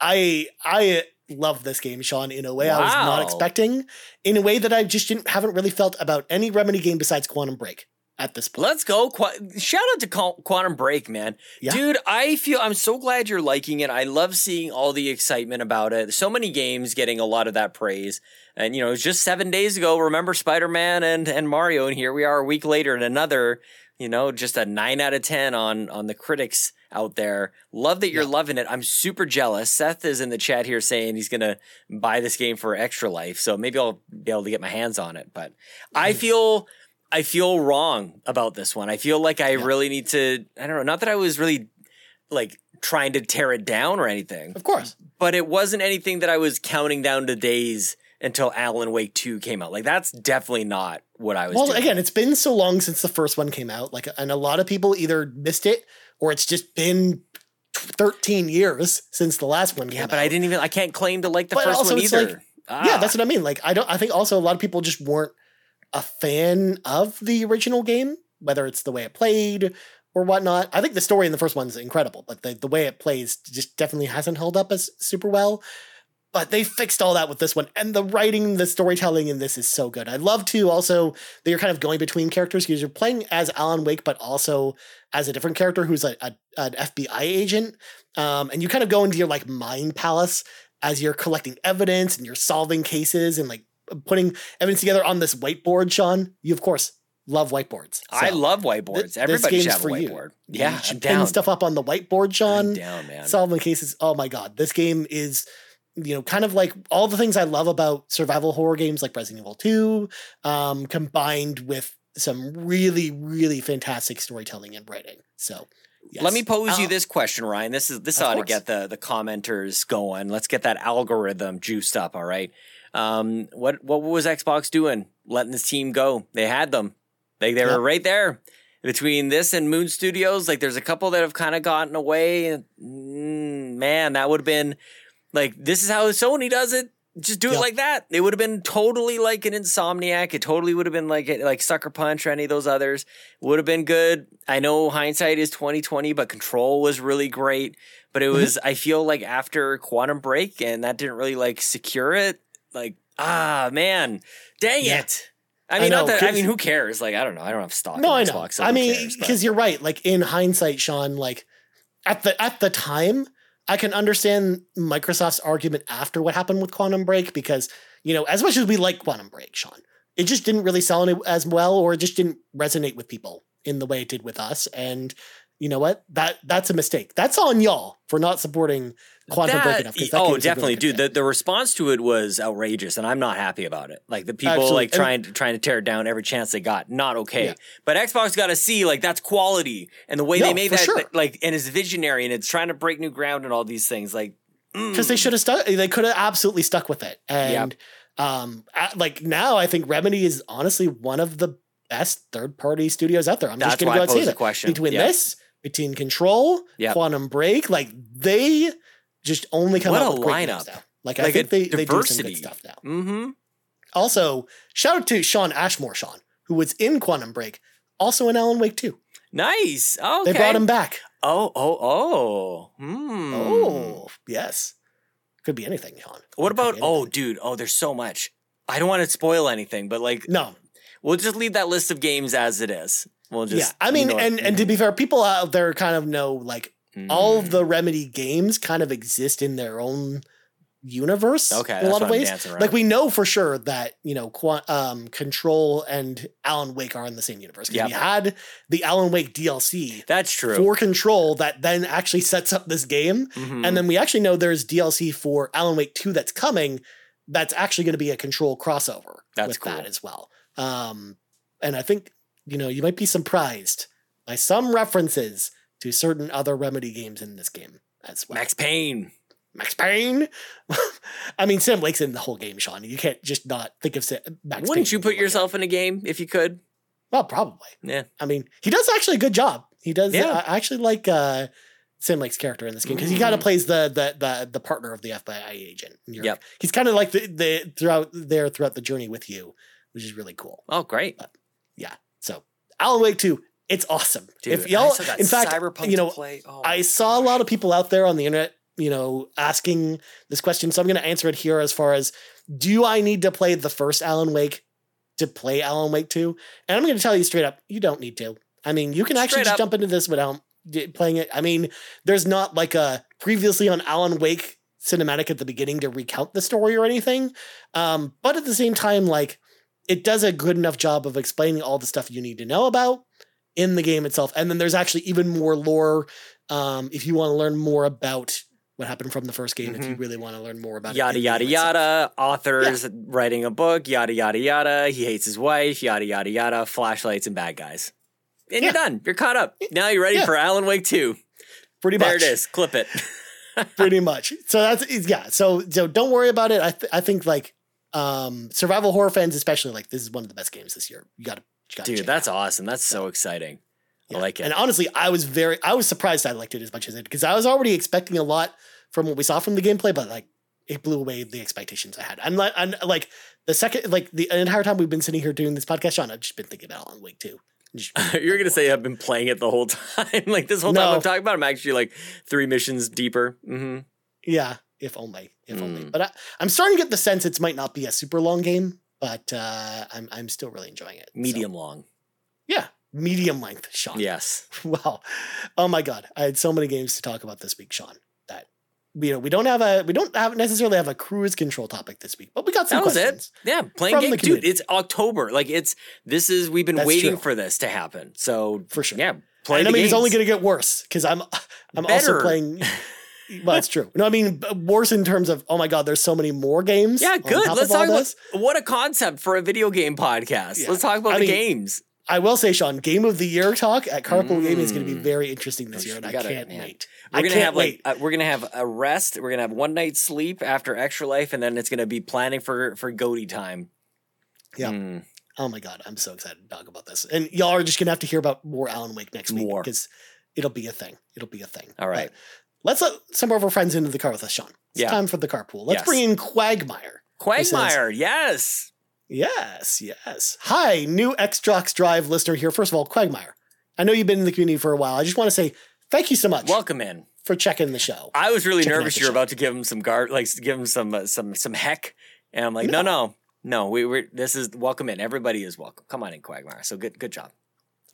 I I love this game, Sean, in a way I was not expecting, in a way that I just didn't haven't really felt about any Remedy game besides Quantum Break at this point. Let's go. Qu- Shout out to Quantum Break, man. Yeah. Dude, I feel I'm so glad you're liking it. I love seeing all the excitement about it. So many games getting a lot of that praise. And you know, it was just seven days ago. Remember Spider-Man and and Mario, and here we are a week later, and another, you know, just a nine out of ten on on the critics out there. Love that you're Yeah. loving it. I'm super jealous. Seth is in the chat here saying he's gonna buy this game for extra life. So maybe I'll be able to get my hands on it. But I Mm-hmm. feel I feel wrong about this one. I feel like I Yeah. really need to I don't know, not that I was really like trying to tear it down or anything, Of course. but it wasn't anything that I was counting down the days until Alan Wake 2 came out. Like that's definitely not what I was Well, doing. again, it's been so long since the first one came out. Like, and a lot of people either missed it or it's just been 13 years since the last one came yeah, out. but I didn't even I can't claim to like the But first also one it's either. like- Ah. Yeah, that's what I mean. Like, I don't, I think also a lot of people just weren't a fan of the original game, whether it's the way it played or whatnot. I think the story in the first one's incredible, but the, the way it plays just definitely hasn't held up as super well. But they fixed all that with this one. And the writing, the storytelling in this is so good. I love to also that you're kind of going between characters because you're playing as Alan Wake, but also as a different character who's a, a an FBI agent. Um, and you kind of go into your like mind palace as you're collecting evidence and you're solving cases and like putting evidence together on this whiteboard, Sean. You of course love whiteboards. I love whiteboards. th- this Everybody should have a for you. whiteboard. you Yeah, should I'm pin down. stuff up on the whiteboard, Sean I'm down, man. solving cases. Oh my god, this game is you know kind of like all the things I love about survival horror games like Resident Evil 2 um combined with some really really fantastic storytelling and writing. So yes. Let me pose you Uh, this question, Ryan. This is this ought to get the the commenters going. Let's get that algorithm juiced up. All right. Um, what what was Xbox doing? Letting this team go. They had them. They they were right there between this and Moon Studios. Like, there's a couple that have kind of gotten away. Mm, man, that would have been like this is how Sony does it. Just do it Yep. like that. It would have been totally like an Insomniac. It totally would have been like like Sucker Punch or any of those others. Would have been good. I know hindsight is twenty twenty, but Control was really great. But it Mhm. was I feel like after Quantum Break, and that didn't really like secure it. Like ah man, dang Yeah. it. I I mean, not know, that. I mean, who cares? Like, I don't know. I don't have stock. No, in I know. Xbox, so I mean, because you're right. Like in hindsight, Sean, like at the at the time, I can understand Microsoft's argument after what happened with Quantum Break because you know, as much as we like Quantum Break, Sean, it just didn't really sell any- as well, or it just didn't resonate with people in the way it did with us. And you know what? That that's a mistake. That's on y'all for not supporting Quantum Break That- that oh, game's a really definitely, dude. The, the response to it was outrageous, and I'm not happy about it. Like the people Absolutely. like trying to trying to tear it down every chance they got. Not okay. Yeah. But Xbox got to see like that's quality, and the way No, they made that sure. like and it's visionary, and it's trying to break new ground and all these things. Like because they mm. should have stuck. They could have absolutely stuck with it. And um, at- like now, I think Remedy is honestly one of the best third party studios out there. I'm That's just going to go and say that. question. Between Yeah. this, between Control, Yeah. Quantum Break, like they just only come What out a with lineup. now. Like, I Like a think they, they do some good stuff now. Mm-hmm. Also, shout out to Shawn Ashmore, Sean, who was in Quantum Break, also in Alan Wake 2. Nice. Okay. They brought him back. Oh, oh, oh. Hmm. Oh, yes. Could be anything, Sean. What about? Oh, dude. Oh, there's so much. I don't want to spoil anything, but like, no, we'll just leave that list of games as it is. We'll just. yeah. I you mean, know what- and and to be fair, people out there kind of know like Mhm. all of the Remedy games kind of exist in their own universe. Okay, in a lot of ways. Like we know for sure that you know, Qua- um, Control and Alan Wake are in the same universe. Yep. We had the Alan Wake DLC That's true. for Control that then actually sets up this game, Mhm. and then we actually know there's DLC for Alan Wake Two that's coming. That's actually going to be a Control crossover That's with that cool. as well. Um, and I think you know you might be surprised by some references to certain other Remedy games in this game as well. Max Payne. Max Payne. I mean, Sam Lake's in the whole game, Sean. You can't just not think of Sam, Max. Wouldn't Payne you put yourself in a game if you could? Well, probably. Yeah. I mean, he does actually a good job. He does. Yeah. I actually like uh, Sam Lake's character in this game because he kind of Mhm. plays the, the the the partner of the FBI agent. You're- Yep. He's kind of like the, the throughout there throughout the journey with you, which is really cool. Oh, great. Yeah. So Alan Wake Two, it's awesome. Dude, if y'all, in fact, Cyberpunk you know, play. Oh, I saw a lot of people out there on the internet, you know, asking this question. So I'm going to answer it here as far as do I need to play the first Alan Wake to play Alan Wake 2? And I'm going to tell you straight up, you don't need to. I mean, you can actually just up. jump into this without playing it. I mean, there's not like a previously on Alan Wake cinematic at the beginning to recount the story or anything. Um, but at the same time, like, it does a good enough job of explaining all the stuff you need to know about in the game itself. And then there's actually even more lore um, if you want to learn more about what happened from the first game, if you really want to learn more about Mm-hmm. Yada it. yada yada. Authors writing a book. Yada yada yada. He hates his wife. Yada yada yada. Flashlights and bad guys. And you're done. You're caught up. Now you're ready Yeah. for Alan Wake 2. Pretty There much. it is. Clip it. pretty much. So that's yeah. So so don't worry about it. I th- I think like um survival horror fans especially like this is one of the best games this year. You got to you got to Dude, that's awesome. That's so exciting. I like it. And honestly, I was very I was surprised I liked it as much as it because I was already expecting a lot from what we saw from the gameplay, but like it blew away the expectations I had. I'm like I'm like the second like the entire time we've been sitting here doing this podcast, Sean, I've just been thinking about Alan Wake too. You're gonna say I've been playing it the whole time. like this whole time I'm talking about. I'm actually like three missions deeper. hmm Yeah. if only, if Mm. only. But I, I'm starting to get the sense it might not be a super long game, but uh, I'm I'm still really enjoying it. So, Medium long. yeah, medium length, Sean. Yes. Wow. Oh my god. I had so many games to talk about this week, Sean. That you know, we don't have a we don't have necessarily have a cruise control topic this week, but we got some That was questions. it. Yeah, playing game, dude. It's October. Like it's this is we've been That's waiting true. for this to happen. So For sure. yeah, play. and I mean, it's only going to get worse because I'm I'm Better. also playing. Well, it's true. No, I mean worse in terms of oh my god, there's so many more games. Yeah, good. Let's talk about this. what a concept for a video game podcast. Yeah. Let's talk about I the mean, games. I will say, Sean, game of the year talk at Carpool Gaming is going to be Mm. very interesting this year, and I gotta- can't man. wait. We're I gonna can't have wait. like uh, we're gonna have a rest. We're gonna have one night's sleep after Extra Life, and then it's gonna be planning for for Goaty time. Yeah. Mm. Oh my god, I'm so excited to talk about this. And y'all are just gonna have to hear about more Alan Wake next week because it'll be a thing. It'll be a thing. All right. But let's let some of our friends into the car with us, Sean. It's Yeah. time for the carpool. Let's Yes. bring in Quagmire. Quagmire, yes. Yes, yes. Hi, new Xbox Drive listener here. First of all, Quagmire. I know you've been in the community for a while. I just want to say thank you so much Welcome in. for checking the show. I was really Checking nervous you were show. about to give him some guard, like give him some uh, some some heck, and I'm like, no, no, no. no We we this is welcome in. Everybody is welcome. Come on in, Quagmire. So good, good job.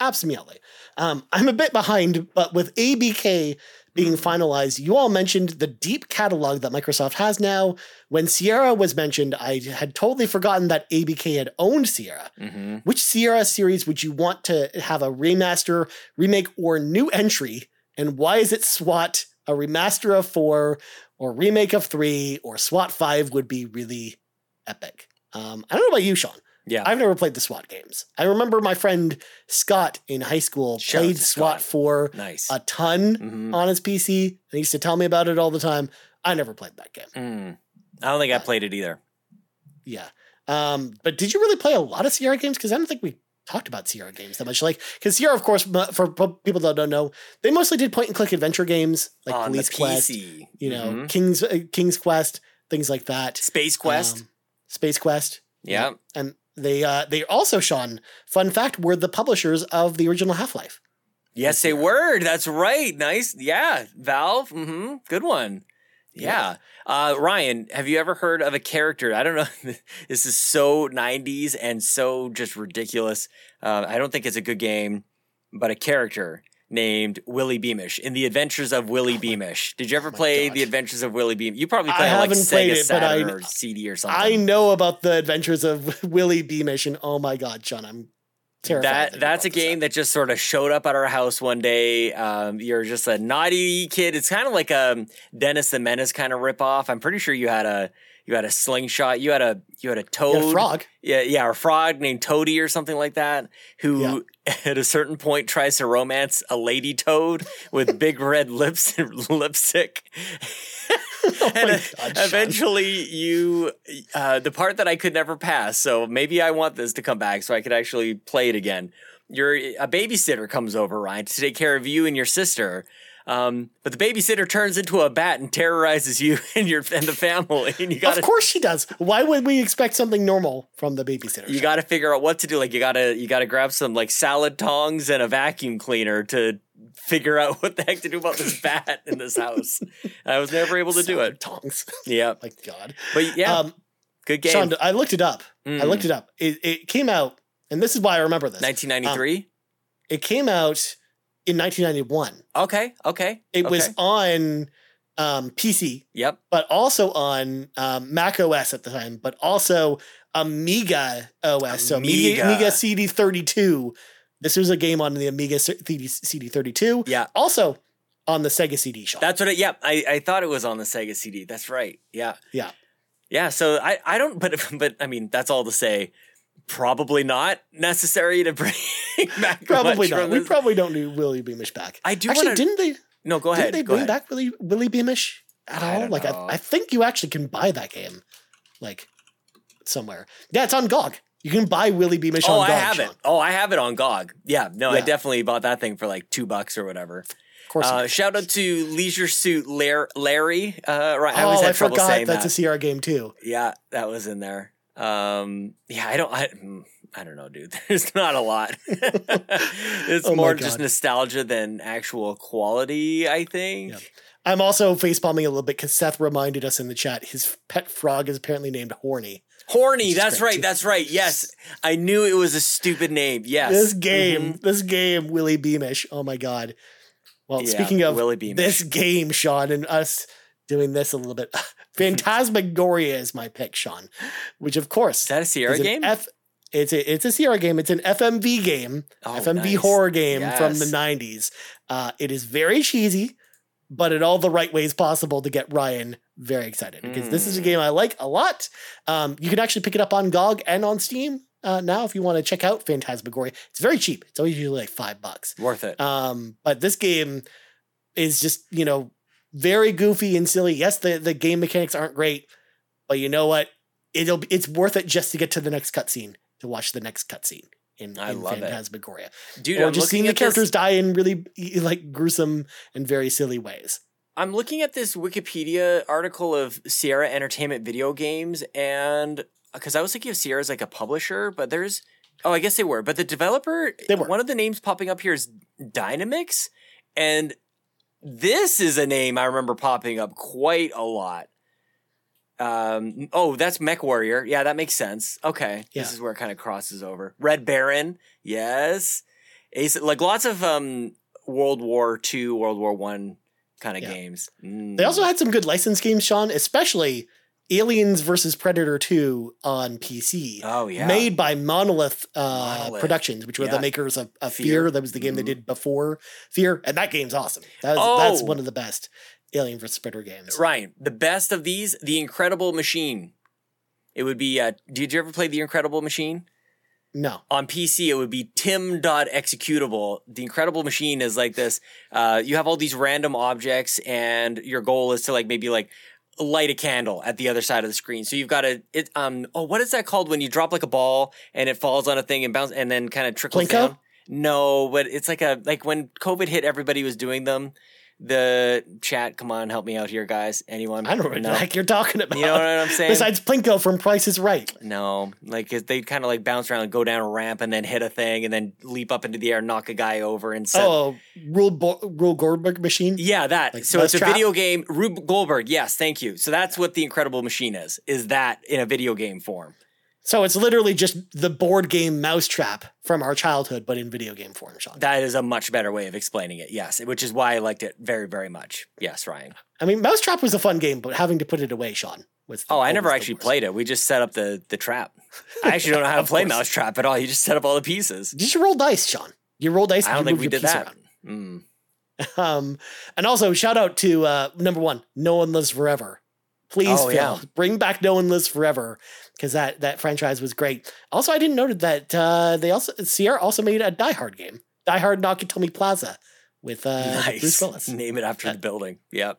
Absolutely. Um, I'm a bit behind, but with ABK being finalized, you all mentioned the deep catalog that Microsoft has now. When Sierra was mentioned, I had totally forgotten that ABK had owned Sierra. hmm Which Sierra series would you want to have a remaster, remake, or new entry? And why is it SWAT? A remaster of four, or remake of three, or SWAT five would be really epic. Um, I don't know about you, Sean. Yeah. I've never played the SWAT games. I remember my friend Scott in high school Shout played SWAT Scott. 4 nice. a ton Mhm. on his PC. And he used to tell me about it all the time. I never played that game. Mm. I don't think I played it either. Yeah. Um, but did you really play a lot of Sierra games? Because I don't think we talked about Sierra games that much. Like, because Sierra, of course, for people that don't know, they mostly did point and click adventure games like on Police Quest, you know, Mhm. King's uh, King's Quest, things like that. Space Quest. Um, Space Quest. yeah. And they uh, they also, Sean, fun fact, were the publishers of the original Half Life. Yes, they were. That's right. Nice. Yeah. Valve. hmm Good one. Yeah. Uh, Ryan, have you ever heard of a character? I don't know. this is so 90s and so just ridiculous. Uh, I don't think it's a good game, but a character named Willie Beamish in The Adventures of Willie Beamish. Did you ever Oh play God. The Adventures of Willie Beamish? You probably played like haven't played Sega it, but I- or CD or something. I know about the adventures of Willie Beamish, and oh my God, Sean, I'm terrified. That that's a game that just sort of showed up at our house one day. Um, you're just a naughty kid. It's kind of like a Dennis the Menace kind of ripoff. I'm pretty sure you had a you had a slingshot. You had a you had a toad. Yeah, frog. Yeah, yeah, a frog named Toady or something like that. Who at a certain point tries to romance a lady toad with big red lips and lipstick. Oh and uh, God, Sean. eventually you uh, the part that i could never pass so maybe i want this to come back so i could actually play it again your a babysitter comes over ryan to take care of you and your sister um, but the babysitter turns into a bat and terrorizes you and your and the family and you got Of course she does. Why would we expect something normal from the babysitter? you got to figure out what to do like you got to you got to grab some like salad tongs and a vacuum cleaner to figure out what the heck to do about this bat in this house i was never able to do it Tongs. yeah my God. but yeah Um, good game Sean, I looked it up. I Mm. looked it up. It, it came out, and this is why I remember this. 1993 It came out in 1991. Okay. Okay. It was on um, PC, Yep. but also on um, Mac OS at the time, but also Amiga OS. So Amiga, Amiga. Amiga CD32. This was a game on the Amiga CD32. Yeah. Also on the Sega CD shop. That's what it. Yep. I, I thought it was on the Sega CD. That's right. Yeah. Yeah. Yeah. So I I don't. But but I mean that's all to say. Probably not necessary to bring back. probably not. We probably don't need Willie Beamish back. I do Actually, wanna- didn't they? no, go ahead. Didn't they bring ahead. back Willie Willie Beamish at I all? don't Like. I, I think you actually can buy that game, like somewhere. Yeah, it's on GOG. You can buy Willie Beamish Oh, on GOG. I have Sean. it. Oh, I have it on GOG. Yeah. No, I definitely bought that thing for like two bucks or whatever. Of course. Uh, shout out to Leisure Suit Larry. Uh, right. I oh, always I trouble forgot saying that's that. a Sierra game too. Yeah, that was in there. Um, yeah, I don't. I, mm, I don't know, dude. There's not a lot. it's Oh more just nostalgia than actual quality, I think. Yeah. I'm also facepalming a little bit because Seth reminded us in the chat his pet frog is apparently named Horny. Horny, that's great, right, that's right. Yes. I knew it was a stupid name. Yes. This game, Mhm. this game, Willie Beamish. Oh my god. Well, Yeah, speaking of Willie Beamish. this game, Sean, and us doing this a little bit, Phantasmagoria is my pick, Sean. Which of course Is that a Sierra game? F, it's a it's a Sierra game. It's an FMV game, Oh, FMV nice. horror game from the '90s. Uh, it is very cheesy, but in all the right ways possible to get Ryan very excited because this is a Mm. game I like a lot. Um, you can actually pick it up on GOG and on Steam uh, now if you want to check out Phantasmagoria. It's very cheap. It's always usually like five bucks. Worth it. Um, but this game is just, you know, very goofy and silly. Yes, the, the game mechanics aren't great, but you know what? It'll be- it's worth it just to get to the next cutscene, to watch the next cutscene in, I in love it. Phantasmagoria. Dude, or I'm just seeing the at this- characters die in really like gruesome and very silly ways. I'm looking at this Wikipedia article of Sierra Entertainment video games, and uh, because I was thinking of Sierra as like a publisher, but there's oh, I guess they were, but the developer, They were. one of the names popping up here is Dynamix, and this is a name I remember popping up quite a lot. Um, oh, that's Mech Warrior. Yeah, that makes sense. Okay, Yeah. this is where it kind of crosses over. Red Baron, yes. Ace, like lots of um World War II, World War One kind of Yeah. games. Mm. They also had some good license games, Sean, especially Aliens versus Predator 2 on PC. oh yeah, Made by Monolith, uh, Monolith. Productions, which were Yeah. the makers of, of Fear. Fear. That was the game they Mhm. did before Fear, and that game's awesome. That was, That's Oh. one of the best Alien versus Predator games. Ryan. The best of these, The Incredible Machine. It would be. Uh, did you ever play The Incredible Machine? No, on PC, it would be tim.executable. The Incredible Machine is like this. Uh, you have all these random objects, and your goal is to like maybe like light a candle at the other side of the screen. So you've got to it. Um. Oh, what is that called when you drop like a ball and it falls on a thing and bounce and then kind of trickles Plinko? down? No, but it's like a like when COVID hit, everybody was doing them. The chat, come on, help me out here, guys. Anyone? I don't know what no. the heck you're talking about. You know what I'm saying? Besides Plinko from Price is Right. No, like they kind of like bounce around and go down a ramp and then hit a thing and then leap up into the air, knock a guy over and set. Oh, Rule, Bo- Rule Goldberg machine? Yeah, that. Like so it's a Mousetrap? video game. Rube Goldberg. Yes, thank you. So that's what the Incredible Machine is. Is that in a video game form? So it's literally just the board game Mousetrap from our childhood, but in video game form, Sean. That is a much better way of explaining it. Yes, which is why I liked it very, very much. Yes, Ryan. I mean, Mousetrap was a fun game, but having to put it away, Sean, was the- Oh, I never actually played it. We just set up the the trap. I actually don't know how to play. Mousetrap at all. You just set up all the pieces. You you roll dice, Sean? You roll dice. I don't think move we did that. Mm. Um, and also shout out to uh, number one, No One Lives Forever. Please, Oh, Phil, yeah. bring back No One Lives Forever because that that franchise was great. Also, I didn't note that uh, they also Sierra also made a Die Hard game, Die Hard Nakatomi Plaza, with uh, Bruce nice. Willis, Name it after Uh, the building. Yep.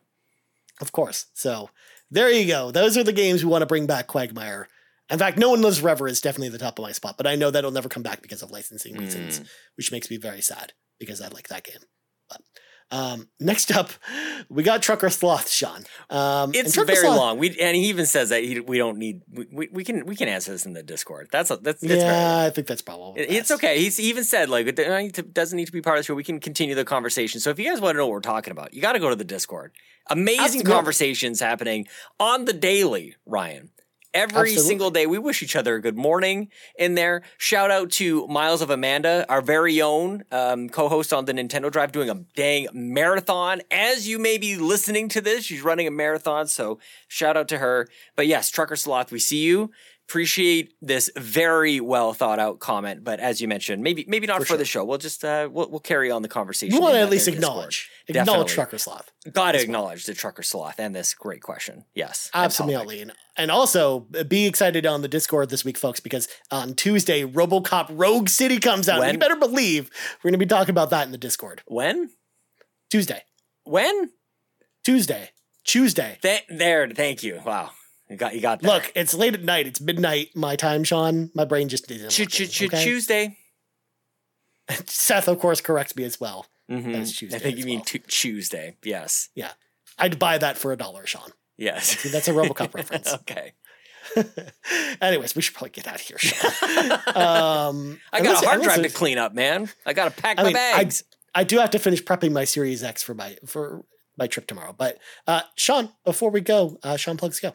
of course. So there you go. Those are the games we want to bring back. Quagmire. In fact, No One Lives Forever is definitely the top of my spot, but I know that'll never come back because of licensing reasons, Mm. which makes me very sad because I like that game. But um, next up, we got Trucker Sloth, Sean. Um, and It's very Sloth- long. We and he even says that he, we don't need. We, we, can we can answer this in the Discord. That's a, that's yeah. I think that's probably It- It's okay. He's he even said like it don't need to- doesn't need to be part of the show. We can continue the conversation. So if you guys want to know what we're talking about, you got to go to the Discord. Amazing Absolutely. conversations happening on the daily, Ryan. Every Absolutely. single day, we wish each other a good morning in there. Shout out to Miles of Amanda, our very own um, co-host on the Nintendo Drive, doing a dang marathon. As you may be listening to this, she's running a marathon, so shout out to her. But yes, Trucker Sloth, we see you. Appreciate this very well thought out comment, but as you mentioned, maybe maybe not For for, sure. the show. We'll just uh, we'll, we'll carry on the conversation. We want to at least there Discord. acknowledge, Definitely. acknowledge Trucker Sloth. Got to as well. acknowledge the trucker sloth and this great question. Yes. Absolutely. And, and also be excited on the Discord this week, folks, because on Tuesday, Robocop Rogue City comes out. When? You better believe we're going to be talking about that in the Discord. When? Tuesday. When? Tuesday. Tuesday. Th- there. Thank you. Wow, you got you got that. Look, it's late at night. It's midnight my time, Sean. My brain just didn't. Ch- work ch- okay? Tuesday. Seth, of course, corrects me as well. Mhm. That's Tuesday I think as you mean well. tu- Tuesday. Yes. Yeah, I'd buy that for a dollar, Sean. Yes. That's a RoboCop reference. okay. Anyways, we should probably get out of here. Sean. um, I got listen- a hard drive to clean up, man. I got to pack I my mean, I, bags. I do have to finish prepping my Series X for my for my trip tomorrow. But uh, Sean, before we go, uh, Sean plugs go.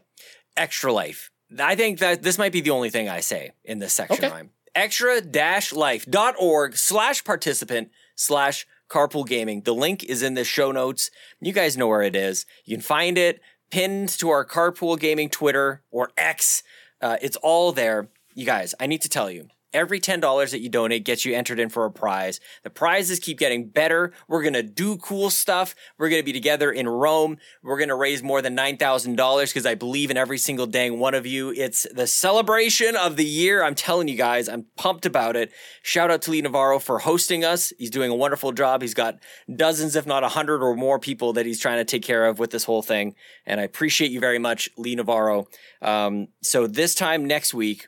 Extra Life. I think that this might be the only thing I say in this section, Okay. Ryan. Extra-life.org slash participant slash carpool gaming. The link is in the show notes. You guys know where it is. You can find it pinned to our carpool gaming Twitter or X. Uh, it's all there. You guys, I need to tell you. Every $10 that you donate gets you entered in for a prize. The prizes keep getting better. We're going to do cool stuff. We're going to be together in Rome. We're going to raise more than $9,000 because I believe in every single dang one of you. It's the celebration of the year. I'm telling you guys, I'm pumped about it. Shout out to Lee Navarro for hosting us. He's doing a wonderful job. He's got dozens, if not a hundred or more people that he's trying to take care of with this whole thing. And I appreciate you very much, Lee Navarro. Um, so this time next week,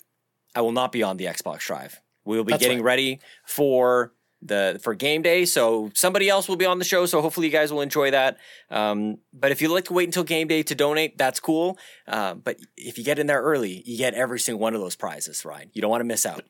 I will not be on the Xbox Drive. We will be That's getting right. ready for the for game day. So somebody else will be on the show. So hopefully you guys will enjoy that. Um, but if you'd like to wait until game day to donate, that's cool. Uh, but if you get in there early, you get every single one of those prizes, Ryan. You don't want to miss out.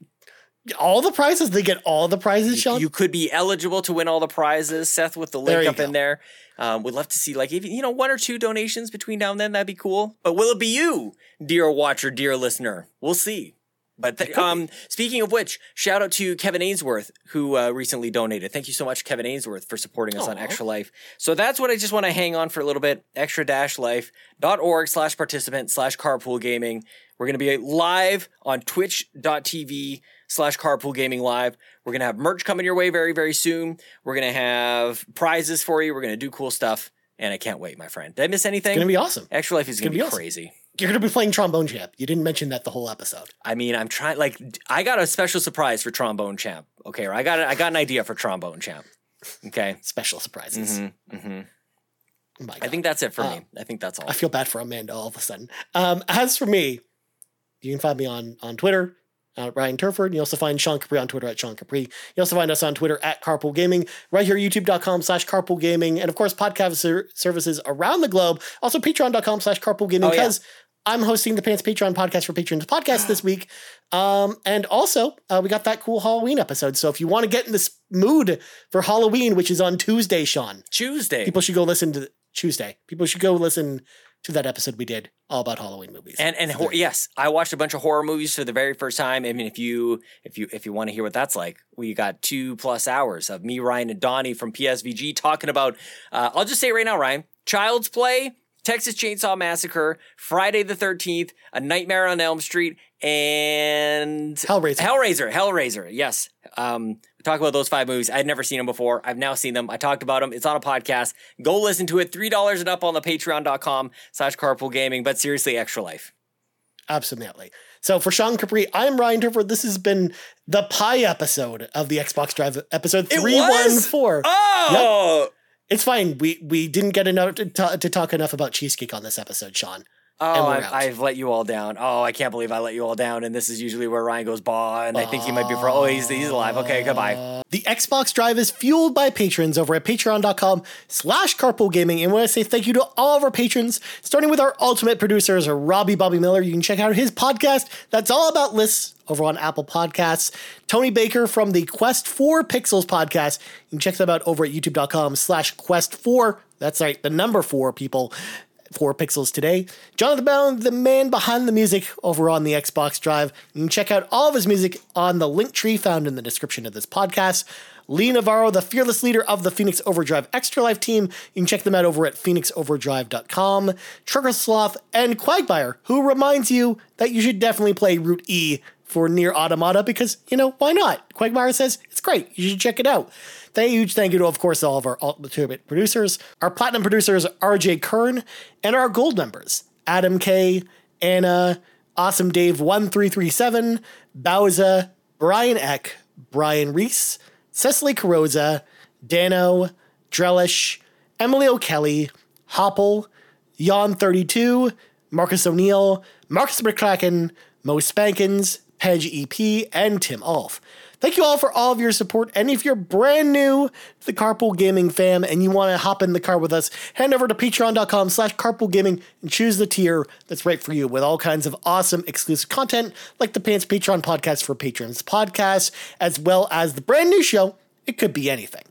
All the prizes, they get all the prizes, Sean. You could be eligible to win all the prizes. Seth with the link you up in there. Um, we'd love to see like even you know one or two donations between now and then. That'd be cool. But will it be you, dear watcher, dear listener? We'll see. But th- um, speaking of which, shout out to Kevin Ainsworth who uh, recently donated. Thank you so much, Kevin Ainsworth, for supporting us on Aw. Extra Life. So that's what I just want to hang on for a little bit. Extra Dash Life dot org slash participant slash carpool gaming. We're going to be live on twitch.tv slash carpool gaming live. We're going to have merch coming your way very, very soon. We're going to have prizes for you. We're going to do cool stuff. And I can't wait, my friend. Did I miss anything? it's gonna be awesome. Extra Life is going to gonna be, be awesome. crazy. You're gonna be playing trombone champ. You didn't mention that the whole episode. I mean, I'm trying. Like, I got a special surprise for Trombone Champ. Okay, or I got I got an idea for Trombone Champ. Okay. Special surprises. Mm-hmm, mm-hmm. My I think that's it for Uh, me. I think that's all. I feel bad for Amanda all of a sudden. Um, as for me, you can find me on on Twitter, uh, Ryan Turford. You also find Sean Capri on Twitter at Sean Capri. You also find us on Twitter at Carpool Gaming, right here, youtube.com slash carpool gaming, and of course, podcast ser- services around the globe. Also, patreon.com slash carpool gaming, Oh, because I'm hosting the Pants Patreon podcast for Patreons podcast this week. Um, and also, uh, we got that cool Halloween episode. So if you want to get in this mood for Halloween, which is on Tuesday, Sean, Tuesday. people should go listen to Tuesday. People should go listen to that episode we did all about Halloween movies. and and hor- yes, I watched a bunch of horror movies for the very first time. I mean, if you if you if you want to hear what that's like, we got two plus hours of me, Ryan, and Donnie from PSVG talking about. Uh, I'll just say it right now, Ryan. Child's Play, Texas Chainsaw Massacre, Friday the Thirteenth, A Nightmare on Elm Street, and Hellraiser. Hellraiser, Hellraiser. Yes. Um, talk about those five movies. I'd never seen them before. I've now seen them. I talked about them. It's on a podcast. Go listen to it. Three dollars and up on the patreon.com slash carpool gaming. But seriously, extra life. Absolutely. So for Sean Capri, I'm Ryan Turford. This has been the pie episode of the Xbox Drive episode It three one was? four. Oh, It's fine. We we didn't get enough to, ta- to talk enough about cheesecake on this episode, Sean. Oh, I've. I've let you all down. Oh, I can't believe I let you all down. And this is usually where Ryan goes, bah, and I think he might be for. Oh, he's he's alive. Okay, goodbye. The Xbox Drive is fueled by patrons over at patreon.com slash carpool gaming. And when I say thank you to all of our patrons, starting with our ultimate producers, Robby Bobby Miller. You can check out his podcast that's all about lists over on Apple Podcasts. Tony Baker from the Quest 4 Pixels podcast. You can check them out over at youtube.com slash quest 4. That's right, the number four people. Four pixels today. Johnathan Brown, the man behind the music over on the Xbox Drive. You can check out all of his music on the link tree found in the description of this podcast. Lee Navarro, the fearless leader of the Phoenix Overdrive Extra Life team. You can check them out over at phoenixoverdrive.com. Trucker Sloth and Cwagmire, who reminds you that you should definitely play Route E for NieR Automata because, you know, why not? Cwagmire says it's great. You should check it out. Thank huge thank you to, of course, all of our ultimate producers, our platinum producers, RJ Kern, and our gold members, Adam K, Anna, Awesome Dave 1337, Bowsah, Brian Eck, Brian Reese, Cecily Carrozza, Dannohh, Drellesh, Emily O'Kelley, Hoppel, Yon32, Marcus O'Neill, Markus McCracken, Mo Spankins, Peje EP, and Tim Aulph. Thank you all for all of your support. And if you're brand new to the Carpool Gaming fam and you want to hop in the car with us, head over to patreon.com slash carpool gaming and choose the tier that's right for you with all kinds of awesome exclusive content like the Pants Patreon podcast for patrons podcast, as well as the brand new show, It Could Be Anything.